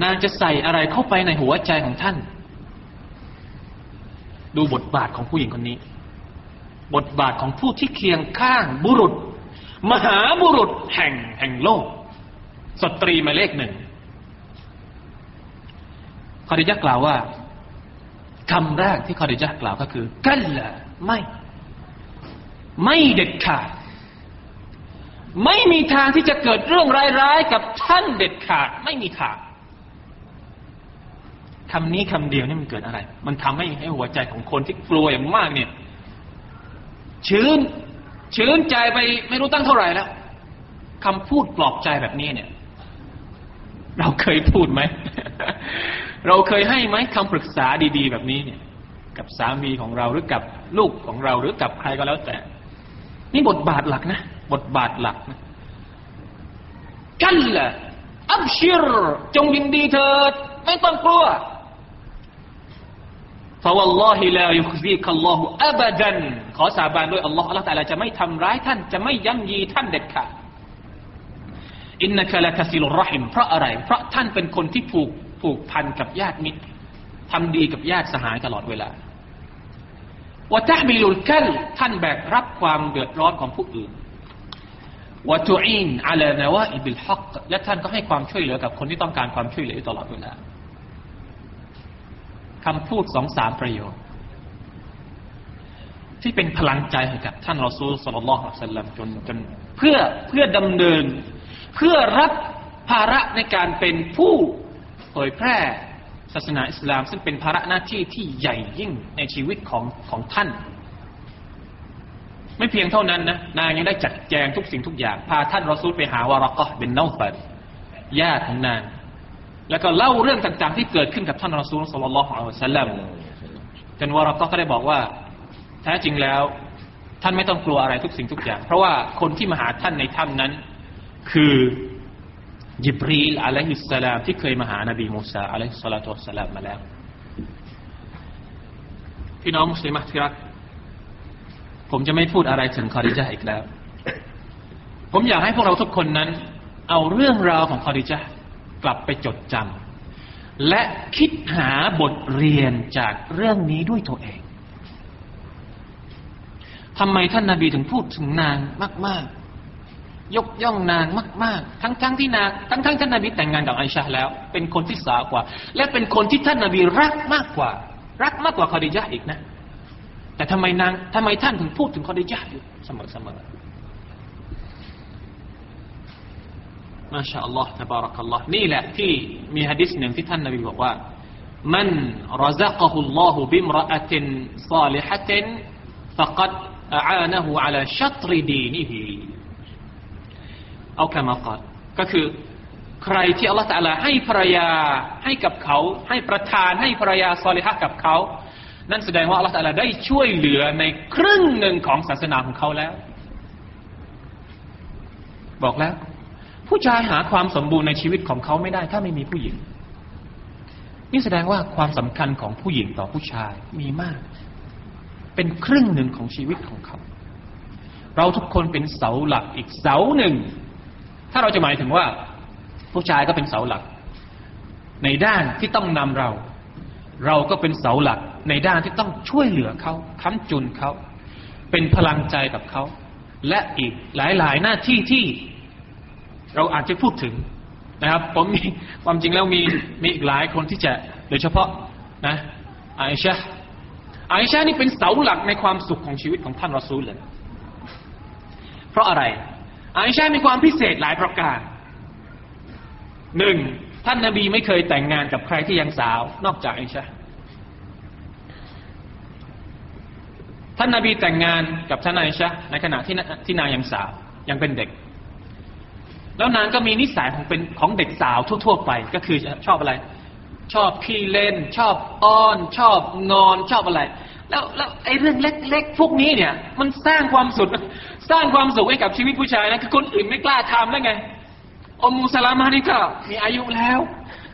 นางจะใส่อะไรเข้าไปในหัวใจของท่าน ดูบทบาทของผู้หญิงคนนี้ บทบาทของผู้ที่เคียงข้างบุรุษ มหาบุรุษแห่งแห่งโลก สตรีหมายเลขหนึ่งคอดิยะกล่าวว่าคำแรกที่คอดิยะกล่าวก็คือ กัลละไม่ ไม่เด็ดขาด ไม่มีทางที่จะเกิดเรื่องร้ายๆกับท่านเด็ดขาด ไม่มีทางคำนี้คำเดียวนี่มันเกิดอะไร มันทำให้ให้หัวใจของคนที่กลัวอย่างมากเนี่ย ชื้น ชื้นใจไปไม่รู้ตั้งเท่าไหร่แล้วคำพูดปลอบใจแบบนี้เนี่ย เราเคยพูดไหม เราเคยให้ไหมคำปรึกษาดี ๆ แบบนี้เนี่ย กับสามีของเราหรือกับลูกของเราหรือกับใครก็แล้วแต่ นี่บทบาทหลักนะ บทบาทหลักนะกันละอับชิร จงยินดีเถิด ไม่ต้องกลัว فوالله لا يخزيك الله أبدا ขอสาบานด้วยอัลลอฮ์อัลลอฮ์แต่ละจะไม่ทำร้ายท่าน จะไม่ย่ำยีท่านเด็ดขาดอินนักละคสิลรหิมเพราะอะไร เพราะท่านเป็นคนที่ผูกผูกพันกับญาติมิตรทำดีกับญาติสหายตลอดเวลา วะตะมิลุลกัลท่านแบกรับความเดือดร้อนของผู้อื่นวะตุอินอัลานาวาอิบิลฮักและท่านก็ให้ความช่วยเหลือกับคนที่ต้องการความช่วยเหลือตลอดเวลาคำพูดสองสามประโยคที่เป็นพลังใจให้กับท่านรอซูลสลลัลลอฮุอะลัยฮิวะสัลลัมจนจนเพื่อเพื่อดำเนิน เพื่อรับภาระในการเป็นผู้เผยแพร่ ศาสนาอิสลาม ซึ่งเป็นภาระหน้าที่ที่ใหญ่ยิ่งในชีวิตของของท่าน ไม่เพียงเท่านั้นนะนางยังได้จัดแจงทุกสิ่งทุกอย่าง พาท่านรอซูลไปหาวารากะเป็นเนาฟัดญาติของนางแล้วก็เล่าเรื่องต่างๆ ที่เกิดขึ้นกับท่านรอซูลสุลลัลลอฮุอะลัยฮิวะสัลลัมจนวารากะก็ได้บอกว่าแท้จริงแล้ว ท่านไม่ต้องกลัวอะไรทุกสิ่งทุกอย่าง เพราะว่าคนที่มาหาท่านในถ้ำนั้น คือ ยิบรีลอะลัยฮิสสลามที่เคยมาหานบีมูซาอะลัยฮิสสลาตุสสลามมาแล้ว พี่น้องมุสลิมที่รัก ผมจะไม่พูดอะไรถึงคอดิจาอีกแล้ว ผมอยากให้พวกเราทุกคนนั้น เอาเรื่องราวของคอดิจากลับไปจดจำและคิดหาบทเรียนจากเรื่องนี้ด้วยตัวเองทำไมท่านนาบีถึงพูดถึงนางมาก ๆ ยกย่องนางมาก ๆ ทั้งๆทที่นางทั้งๆทท่านนาบีแต่งงานกับไอชาแล้ว เป็นคนที่สาวกว่า และเป็นคนที่ท่านนาบีรักมากกว่า รักมากกว่าคอดิยะอีกนะ แต่ทำไมนางทำไมท่านถึงพูดถึงคอดิยะอยู่เสมอๆมาชาอัลลอฮ์ تبارك الله นี่แหละที่มีฮะดิษหนึ่งที่ท่านนบีบอกว่า มันรซักฮุลลอฮุบิมรอะตินซาลิฮะติน فقد أعانه على شطر دينه เอาแค่มากอนก็คือใครที่อัลลอฮฺตะลาให้ภรรยาให้กับเขา ให้ประทานให้ภรรยาซอลิฮะกับเขา นั่นแสดงว่าอัลลอฮฺตะลาได้ช่วยเหลือในครึ่งหนึ่งของศาสนาของเขาแล้ว บอกแล้ว ผู้ชายหาความสมบูรณ์ในชีวิตของเขาไม่ได้ ถ้าไม่มีผู้หญิง นี่แสดงว่าความสำคัญของผู้หญิงต่อผู้ชายมีมาก เป็นครึ่งหนึ่งของชีวิตของเขา เราทุกคนเป็นเสาหลักอีกเสาหนึ่ง ถ้าเราจะหมายถึงว่า ผู้ชายก็เป็นเสาหลัก ในด้านที่ต้องนำเรา เราก็เป็นเสาหลัก ในด้านที่ต้องช่วยเหลือเขาค้ำจุนเขาเป็นพลังใจกับเขา และอีกหลายๆ หน้าที่ที่เราอาจจะพูดถึงนะครับ ผมมีความจริงแล้วมีมีอีกหลายคนที่จะโดยเฉพาะนะอาอิชาอาอิชานี่เป็นเสาหลักในความสุขของชีวิตของท่านรอซูลเลย เพราะอะไร อาอิชามีความพิเศษหลายประการหนึ่งท่านนาบีไม่เคยแต่งงานกับใครที่ยังสาว นอกจากอาอิชาท่านนาบีแต่งงานกับท่านอิชะในขณะที่ที่นางยังสาวยังเป็นเด็ก แล้วนางก็มีนิสัยของเป็นของเด็กสาวทั่ว ๆ ไป ก็คือชอบอะไร ชอบขี้เล่น ชอบอ้อน ชอบงอนชอบอะไร แล้วแล้วไอ้เรื่องเล็กๆพวกนี้เนี่ย มันสร้างความสุขสร้างความสุขให้กับชีวิตผู้ชายนะคือคนอื่นไม่กล้าทำแล้วไงอมูสลามานี่ก็มีอายุแล้ว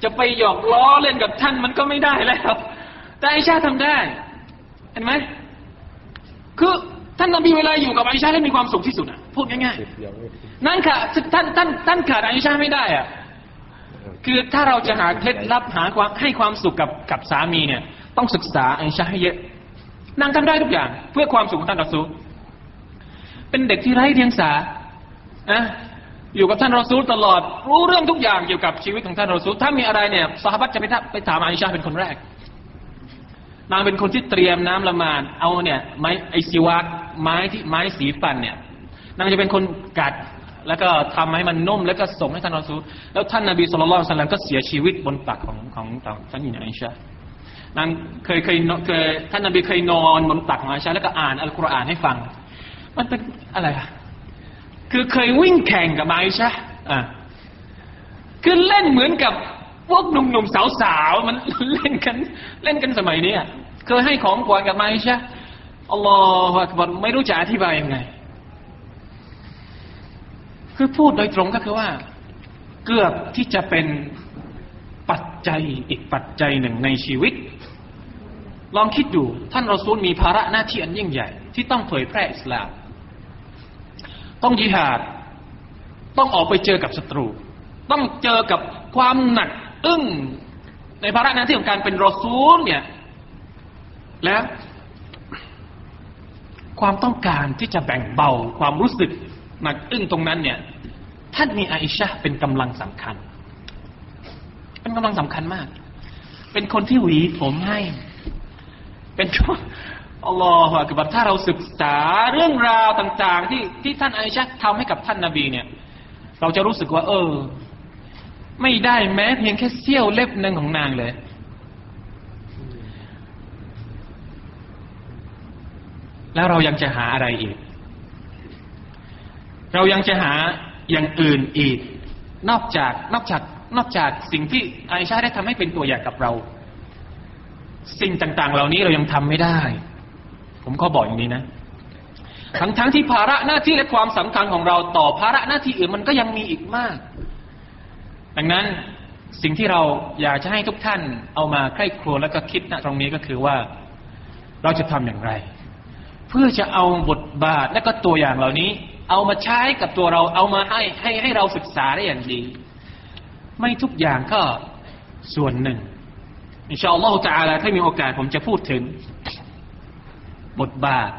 จะไปหยอกล้อเล่นกับท่านมันก็ไม่ได้แล้ว แต่ไอชาทำได้ เห็นไหมคือท่านนบีเวลาอยู่กับไอชาได้มีความสุขที่สุดอะพูดง่ายๆนั่นค่ะท่านท่านท่านขาดไอชาไม่ได้อะคือถ้าเราจะหาเคล็ดลับหาความให้ความสุขกับกับสามีเนี่ย ต้องศึกษาไอชาให้เยอะ นางทำได้ทุกอย่าง เพื่อความสุขของท่านรอซูลเป็นเด็กที่ไร้เดียงสานะอยู่กับท่านรอซูลตลอด รู้เรื่องทุกอย่างเกี่ยวกับชีวิตของท่านรอซูลถ้ามีอะไรเนี่ยสหบัตจะไปไปถามไอชาเป็นคนแรก นางเป็นคนที่เตรียมน้ำละมานเอาเนี่ยไม้ไอซิวักไม้ที่ไม้สีฟันเนี่ยนางจะเป็นคนกัดแล้วก็ทำให้มันนุ่มแล้วก็ส่งให้ท่านรอซูลแล้วท่านนบีสุลต่านสัลลัมก็เสียชีวิตบนตักของของท่านหญิงไอชา นางเคยเคยเคยท่านนบีเคยนอนบนตักของไอชาแล้วก็อ่านอัลกุรอานให้ฟัง มันเป็นอะไรอะคือเคยวิ่งแข่งกับไอชาอ่าคือเล่นเหมือนกับพวกหนุ่มๆสาวๆมันเล่นกันเล่นกันสมัยนี้เคยให้ของขวัญกับไอชาอัลลอฮฺอักบัรไม่รู้จะอธิบายยังไง คือพูดโดยตรงก็คือว่า เกือบที่จะเป็นปัจจัยอีกปัจจัยหนึ่งในชีวิต ลองคิดดู ท่านรอซูลมีภาระหน้าที่อันยิ่งใหญ่ ที่ต้องเผยแพร่อิสลาม ต้องยิหาด ต้องออกไปเจอกับศัตรู ต้องเจอกับความหนักอึ้งในภาระหน้าที่ของการเป็นรอซูลเนี่ย แล้วความต้องการที่จะแบ่งเบาความรู้สึกหนักอึ้งตรงนั้นเนี่ย ท่านมีอาอิชะเป็นกำลังสำคัญ เป็นกำลังสำคัญมาก เป็นคนที่หวีผมให้ เป็นคนอัลลอฮฺคือแบบถ้าเราศึกษาเรื่องราวต่าง ๆ ที่ที่ท่านอาอิชะทำให้กับท่านนาบีเนี่ย เราจะรู้สึกว่า เออ ไม่ได้แม้เพียงแค่เสี้ยวเล็บหนึ่งของนางเลยแล้วเรายังจะหาอะไรอีก เรายังจะหาอย่างอื่นอีก นอกจากนอกจากนอกจากสิ่งที่อาอิชาได้ทำให้เป็นตัวอย่างกับเรา สิ่งต่าง ๆ เหล่านี้เรายังทำไม่ได้ ผมก็บอกอย่างนี้นะ ทั้งทั้งที่ภาระหน้าที่และความสำคัญของเราต่อภาระหน้าที่อื่นมันก็ยังมีอีกมาก ดังนั้นสิ่งที่เราอยากจะให้ทุกท่านเอามาใคร่ครวญแล้วก็คิดณตรงนี้ก็คือว่าเราจะทำอย่างไร เพื่อจะเอาบทบาทและก็ตัวอย่างเหล่านี้ เอามาใช้กับตัวเราเอามาให้ให้ให้เราศึกษาได้อย่างดี ไม่ทุกอย่างก็ส่วนหนึ่ง อินชาอัลลอฮฺตะอาลาถ้ามีโอกาสผมจะพูดถึง บทบาท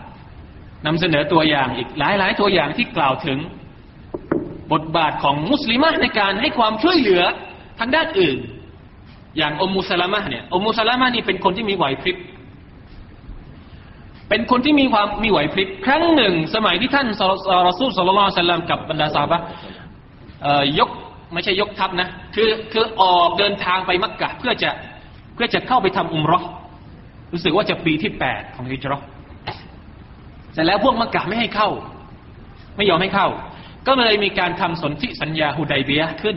นำเสนอตัวอย่างอีกหลายหลายตัวอย่างที่กล่าวถึง บทบาทของมุสลิมะในการให้ความช่วยเหลือทางด้านอื่น อย่างอมูสลามะเนี่ยอมูสลามะนี่เป็นคนที่มีไหวพริบเป็นคนที่มีความมีไหวพริบครั้งหนึ่ง สมัยที่ท่านรอซูลสุลต่านสัลลัมกับบรรดาสาบะยกไม่ใช่ยกทัพนะ คือคือออกเดินทางไปมักกะเพื่อจะ เพื่อจะเข้าไปทำอุมรอรู้สึกว่าจะปีที่แปดของฮิจรัตแต่แล้วพวกมักกะไม่ให้เข้า ไม่ยอมให้เข้า ก็เลยมีการทำสนธิสัญญาฮุดัยเบียขึ้น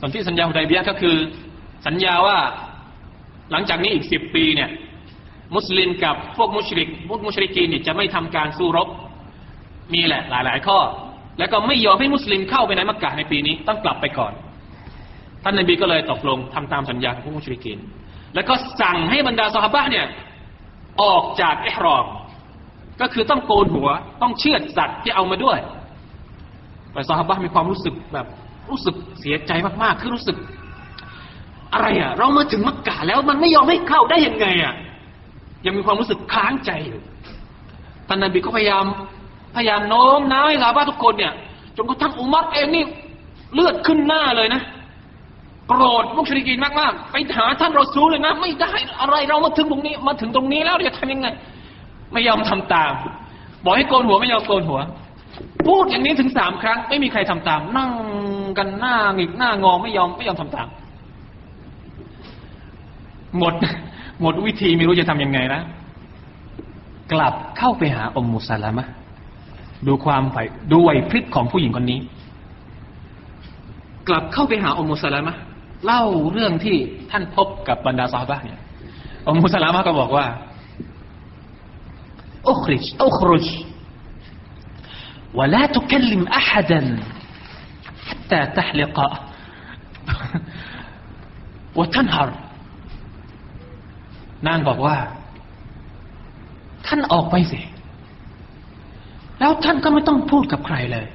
สนธิสัญญาฮุดัยเบียก็คือสัญญาว่าหลังจากนี้อีกสิบปีเนี่ย มุสลิมกับพวกมุชริกพวกมุชริกีนี่จะไม่ทำการสู้รบ มีแหละหลาย ๆ ข้อ แล้วก็ไม่ยอมให้มุสลิมเข้าไปในมักกะในปีนี้ต้องกลับไปก่อน ท่านนบีก็เลยตกลงทำตามสัญญาของพวกมุชริกีนแล้วก็สั่งให้บรรดาสหายเนี่ยออกจากอิหรอมก็คือต้องโกนหัวต้องเชือดสัตว์ที่เอามาด้วย แต่สหายมีความรู้สึกแบบรู้สึกเสียใจมากๆ คือรู้สึก อะไรอะเรามาถึงมักกะแล้วมันไม่ยอมให้เข้าได้ยังไงอะยังมีความรู้สึกค้างใจอยู่ท่านนบีก็พยายามพยายามโน้มน้าวให้สาบ้าทุกคนเนี่ยจนกระทั่งอุมัรเองนี่เลือดขึ้นหน้าเลยนะ โกรธมุชริกีนมากๆ ไปหาท่านรอซูลเลยนะ ไม่ได้อะไรเรามาถึงตรงนี้ มาถึงตรงนี้แล้วจะทำยังไง ไม่ยอมทำตาม บอกให้โกนหัวไม่ยอมโกนหัว พูดอย่างนี้ถึงสามครั้ง ไม่มีใครทำตาม นั่งกันหน้าหงิกหน้างอไม่ยอมไม่ยอมทำตาม หมด หมดวิธีไม่รู้จะทํำยังไงนะ กลับเข้าไปหาอมมุสลามะดูความไหวดูไหวพริบของผู้หญิงคนนี้ กลับเข้าไปหาอมมุสลามะ เล่าเรื่องที่ท่านพบกับบรรดาซาฮาบะเนี่ยอมมุสลามะก็บอกว่าอุคริจอุครุจ ولا تكلم أحدا حتى تحلق وتنهر นางบอกว่า ท่านออกไปสิ แล้วท่านก็ไม่ต้องพูดกับใครเลย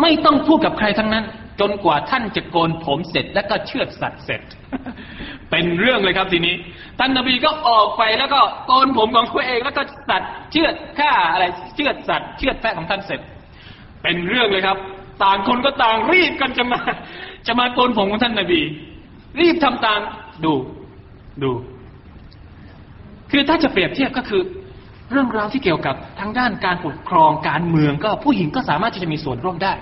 ไม่ต้องพูดกับใครทั้งนั้น จนกว่าท่านจะโกนผมเสร็จแล้วก็เชือดสัตว์เสร็จ เป็นเรื่องเลยครับทีนี้ ท่านนบีก็ออกไปแล้วก็โกนผมของตัวเองแล้วก็สัตว์เชือดฆ่าอะไรเชือดสัตว์เชือดแพะของท่านเสร็จ เป็นเรื่องเลยครับ ต่างคนก็ต่างรีบกันจะมาจะมาโกนผมของท่านนบี รีบทำตามดูดู คือถ้าจะเปรียบเทียบก็คือ เรื่องราวที่เกี่ยวกับทางด้านการปกครองการเมืองก็ผู้หญิงก็สามารถที่จะมีส่วนร่วมได้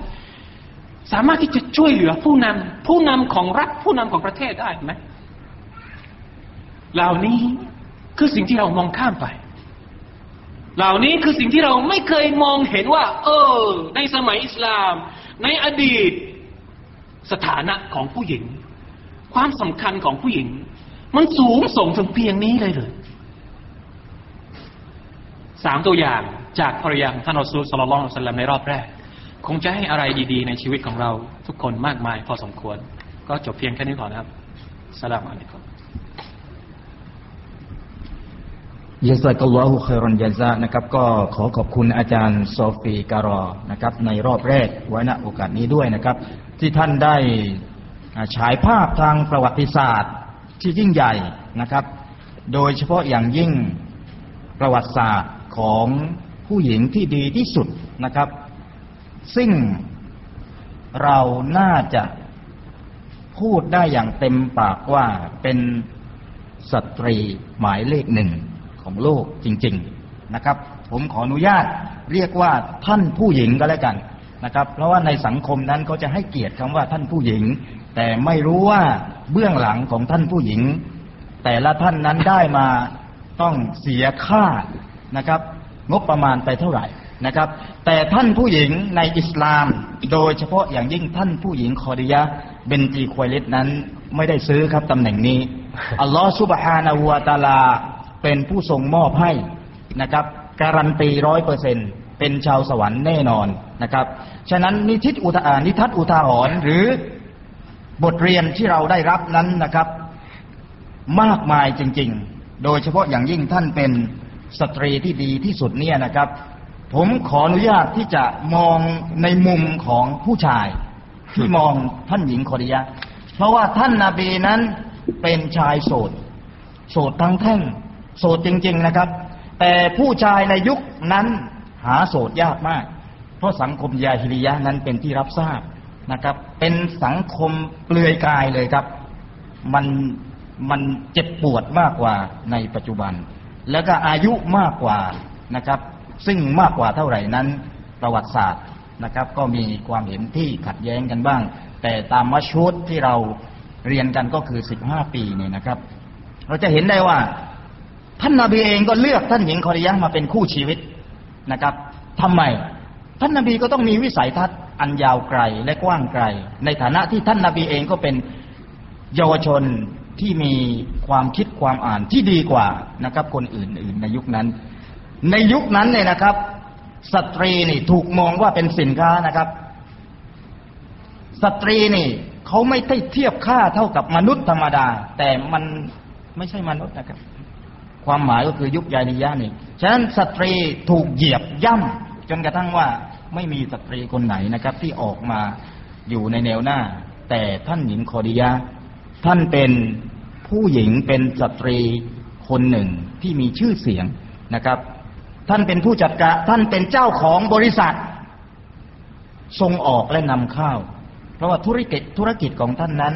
สามารถที่จะช่วยเหลือผู้นำผู้นำของรัฐผู้นำของประเทศได้ไหมเหล่านี้คือสิ่งที่เรามองข้ามไป เหล่านี้คือสิ่งที่เราไม่เคยมองเห็นว่า เออ ในสมัยอิสลาม ในอดีต สถานะของผู้หญิง ความสำคัญของผู้หญิง มันสูงส่งถึงเพียงนี้เลยเลยสามตัวอย่างจากภรรยาท่านอัสซูลสลลัลลอฮุสัลลัมในรอบแรก คงจะให้อะไรดีๆ ในชีวิตของเราทุกคนมากมายพอสมควร ก็จบเพียงแค่นี้ก่อนนะครับสลามอะลัยกุมยะซักัลลอฮุคอยรอนยาซานะครับก็ขอขอบคุณอาจารย์โซฟีการอนะครับในรอบแรกไว้ณโอกาสนี้ด้วยนะครับ ที่ท่านได้ฉายภาพทางประวัติศาสตร์ที่ยิ่งใหญ่นะครับ โดยเฉพาะอย่างยิ่งประวัติศาสตร์ของผู้หญิงที่ดีที่สุดนะครับ ซึ่งเราน่าจะพูดได้อย่างเต็มปากว่าเป็นสตรีหมายเลขหนึ่งของโลกจริง ๆนะครับ ผมขออนุญาตเรียกว่าท่านผู้หญิงก็แล้วกันนะครับ เพราะว่าในสังคมนั้นเขาจะให้เกียรติคำว่าท่านผู้หญิง แต่ไม่รู้ว่าเบื้องหลังของท่านผู้หญิง แต่ละท่านนั้นได้มาต้องเสียค่านะครับ งบประมาณไปเท่าไหร่ นะครับ แต่ท่านผู้หญิงในอิสลาม โดยเฉพาะอย่างยิ่งท่านผู้หญิงคอดิยะเบนจีควายเลตนั้นไม่ได้ซื้อครับตำแหน่งนี้อัลลอฮฺซุบฮานาหูวาตาลา เป็นผู้ทรงมอบให้นะครับการันตีร้อยเปอร์เซ็นเป็นชาวสวรรค์แน่นอนนะครับฉะนั้นนิทิศอุทานิทัศอุทาหรณ์หรือบทเรียนที่เราได้รับนั้นนะครับ มากมายจริง ๆ โดยเฉพาะอย่างยิ่งท่านเป็นสตรีที่ดีที่สุดเนี่ยนะครับ ผมขออนุญาตที่จะมองในมุมของผู้ชาย ที่มองท่านหญิงคอริยะห์เพราะว่าท่านนาบีนั้นเป็นชายโสด โสดทั้งแท่ง โสดจริง ๆนะครับ แต่ผู้ชายในยุคนั้นหาโสดยากมาก เพราะสังคมยาฮิริยะห์นั้นเป็นที่รับทราบนะครับ เป็นสังคมเปลือยกายเลยครับ มันมันเจ็บปวดมากกว่าในปัจจุบัน แล้วก็อายุมากกว่านะครับ ซึ่งมากกว่าเท่าไหร่นั้นประวัติศาสตร์นะครับ ก็มีความเห็นที่ขัดแย้งกันบ้าง แต่ตามมัชชุดที่เราเรียนกันก็คือ 15 ปีเนี่ยนะครับ เราจะเห็นได้ว่าท่านนาบีเองก็เลือกท่านหญิงคอริยะมาเป็นคู่ชีวิตนะครับทำไม ท่านนาบีก็ต้องมีวิสัยทัศน์อันยาวไกลและกว้างไกล ในฐานะที่ท่านนาบีเองก็เป็นเยาวชนที่มีความคิดความอ่านที่ดีกว่านะครับ คนอื่น ๆ ในยุคนั้น ในยุคนั้นเนี่ยนะครับ สตรีนี่ถูกมองว่าเป็นสินค้านะครับ สตรีนี่เขาไม่ได้เทียบค่าเท่ากับมนุษย์ธรรมดา แต่มันไม่ใช่มนุษย์นะครับ ความหมายก็คือยุคยานิยะนี่ฉะนั้นสตรีถูกเหยียบย่ำจนกระทั่งว่าไม่มีสตรีคนไหนนะครับ ที่ออกมาอยู่ในแนวหน้า แต่ท่านหญิงคอดิยะท่านเป็นผู้หญิงเป็นสตรีคนหนึ่งที่มีชื่อเสียงนะครับ ท่านเป็นผู้จัดการท่านเป็นเจ้าของบริษัท ส่งออกและนำเข้า เพราะว่าธุรกิจธุรกิจของท่านนั้น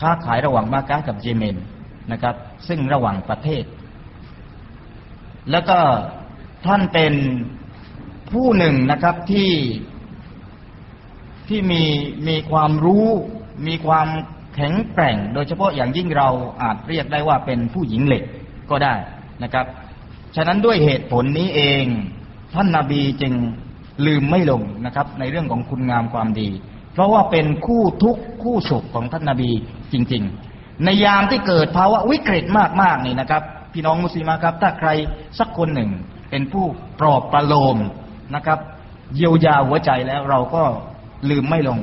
ค้าขายระหว่างมากากับเยเมนนะครับ ซึ่งระหว่างประเทศ แล้วก็ท่านเป็นผู้หนึ่งนะครับที่ที่มีมีความรู้ มีความแข็งแกร่ง โดยเฉพาะอย่างยิ่งเราอาจเรียกได้ว่าเป็นผู้หญิงเหล็กก็ได้นะครับ ฉะนั้นด้วยเหตุผลนี้เอง ท่านนาบีจึงลืมไม่ลงนะครับ ในเรื่องของคุณงามความดี เพราะว่าเป็นคู่ทุกข์คู่สุขของท่านนาบีจริง ๆ ในยามที่เกิดภาวะวิกฤตมากๆนี่นะครับ พี่น้องมุสลิมครับ ถ้าใครสักคนหนึ่งเป็นผู้ปลอบประโลมนะครับ เยียวยาหัวใจแล้วเราก็ลืมไม่ลง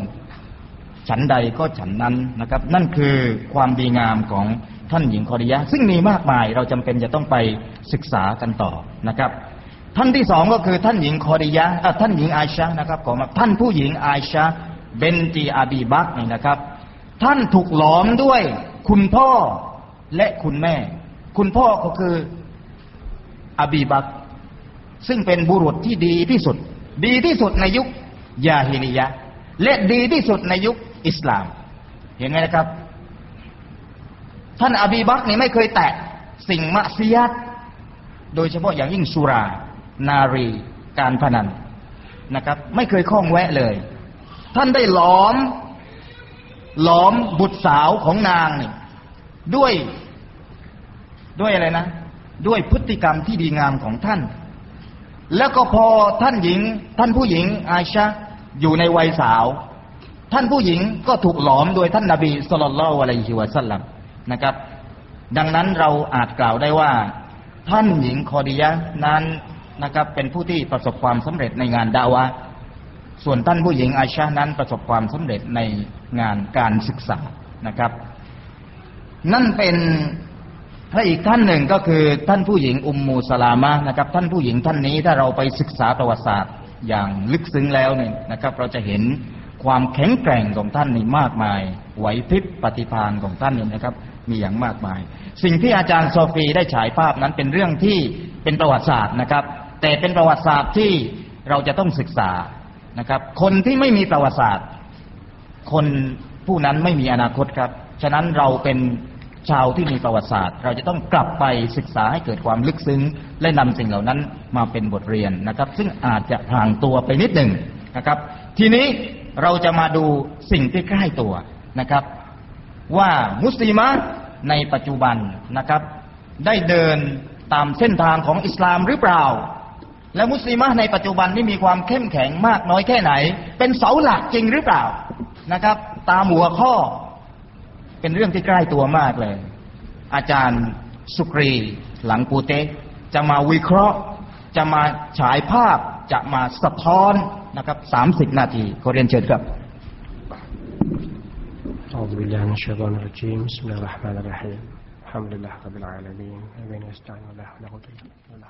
ฉันใดก็ฉันนั้นนะครับ นั่นคือความดีงามของ ท่านหญิงคอริยะ ซึ่งมีมากมายเราจำเป็นจะต้องไปศึกษากันต่อนะครับ ท่านที่สองก็คือท่านหญิงคอริยะท่านหญิงอาชานะครับขอมาท่านผู้หญิงอาชาเบนตีอาบีบักนี่นะครับ ท่านถูกหลอมด้วยคุณพ่อและคุณแม่ คุณพ่อก็คืออาบีบักซึ่งเป็นบุรุษที่ดีที่สุด ดีที่สุดในยุคยาฮิลิยะ และดีที่สุดในยุคอิสลามเห็นไหมนะครับ ท่านอบีบักนี่ไม่เคยแตะสิ่งมะซียัดโดยเฉพาะอย่างยิ่งสุรา นารี การพนันนะครับ ไม่เคยข้องแวะเลย ท่านได้หลอม หลอมบุตรสาวของนางนี่ด้วยด้วยอะไรนะ ด้วยพฤติกรรมที่ดีงามของท่าน แล้วก็พอท่านหญิง ท่านผู้หญิง อาชาอยู่ในวัยสาว ท่านผู้หญิงก็ถูกหลอมโดยท่านนาบีสุลต่านละอะลัยฮิวะสัลลัม นะครับ ดังนั้นเราอาจกล่าวได้ว่า ท่านหญิงคอดียะนั้นนะครับเป็นผู้ที่ประสบความสำเร็จในงานดาวะ ส่วนท่านผู้หญิงอาชานั้นประสบความสำเร็จในงานการศึกษานะครับ นั่นเป็นถ้าอีกท่านหนึ่งก็คือท่านผู้หญิงอุมมูสลามะนะครับ ท่านผู้หญิงท่านนี้ถ้าเราไปศึกษาประวัติศาสตร์อย่างลึกซึ้งแล้วเนี่ยนะครับ เราจะเห็นความแข็งแกร่งของท่านนี่มากมาย ไหวพริบปฏิภาณของท่านนี่นะครับ มีอย่างมากมาย สิ่งที่อาจารย์โซฟีได้ฉายภาพนั้นเป็นเรื่องที่เป็นประวัติศาสตร์นะครับ แต่เป็นประวัติศาสตร์ที่เราจะต้องศึกษานะครับ คนที่ไม่มีประวัติศาสตร์ คนผู้นั้นไม่มีอนาคตครับ ฉะนั้นเราเป็นชาวที่มีประวัติศาสตร์ เราจะต้องกลับไปศึกษาให้เกิดความลึกซึ้ง และนำสิ่งเหล่านั้นมาเป็นบทเรียนนะครับ ซึ่งอาจจะห่างตัวไปนิดหนึ่งนะครับ ทีนี้เราจะมาดูสิ่งที่ใกล้ตัวนะครับ ว่ามุสลิมะในปัจจุบันนะครับ ได้เดินตามเส้นทางของอิสลามหรือเปล่า และมุสลิมะในปัจจุบันนี่มีความเข้มแข็งมากน้อยแค่ไหน เป็นเสาหลักจริงหรือเปล่านะครับ ตามหัวข้อเป็นเรื่องที่ใกล้ตัวมากเลย อาจารย์สุกรีหลังปูเตะจะมาวิเคราะห์ จะมาฉายภาพจะมาสะท้อนนะครับสามสิบนาทีขอเรียนเชิญครับ أعوذ بالله من الشيطان الرجيم. بسم الله الرحمن الرحيم. الحمد لله رب العالمين. أبين يستعين ولا حول ولا قوة إلا بالله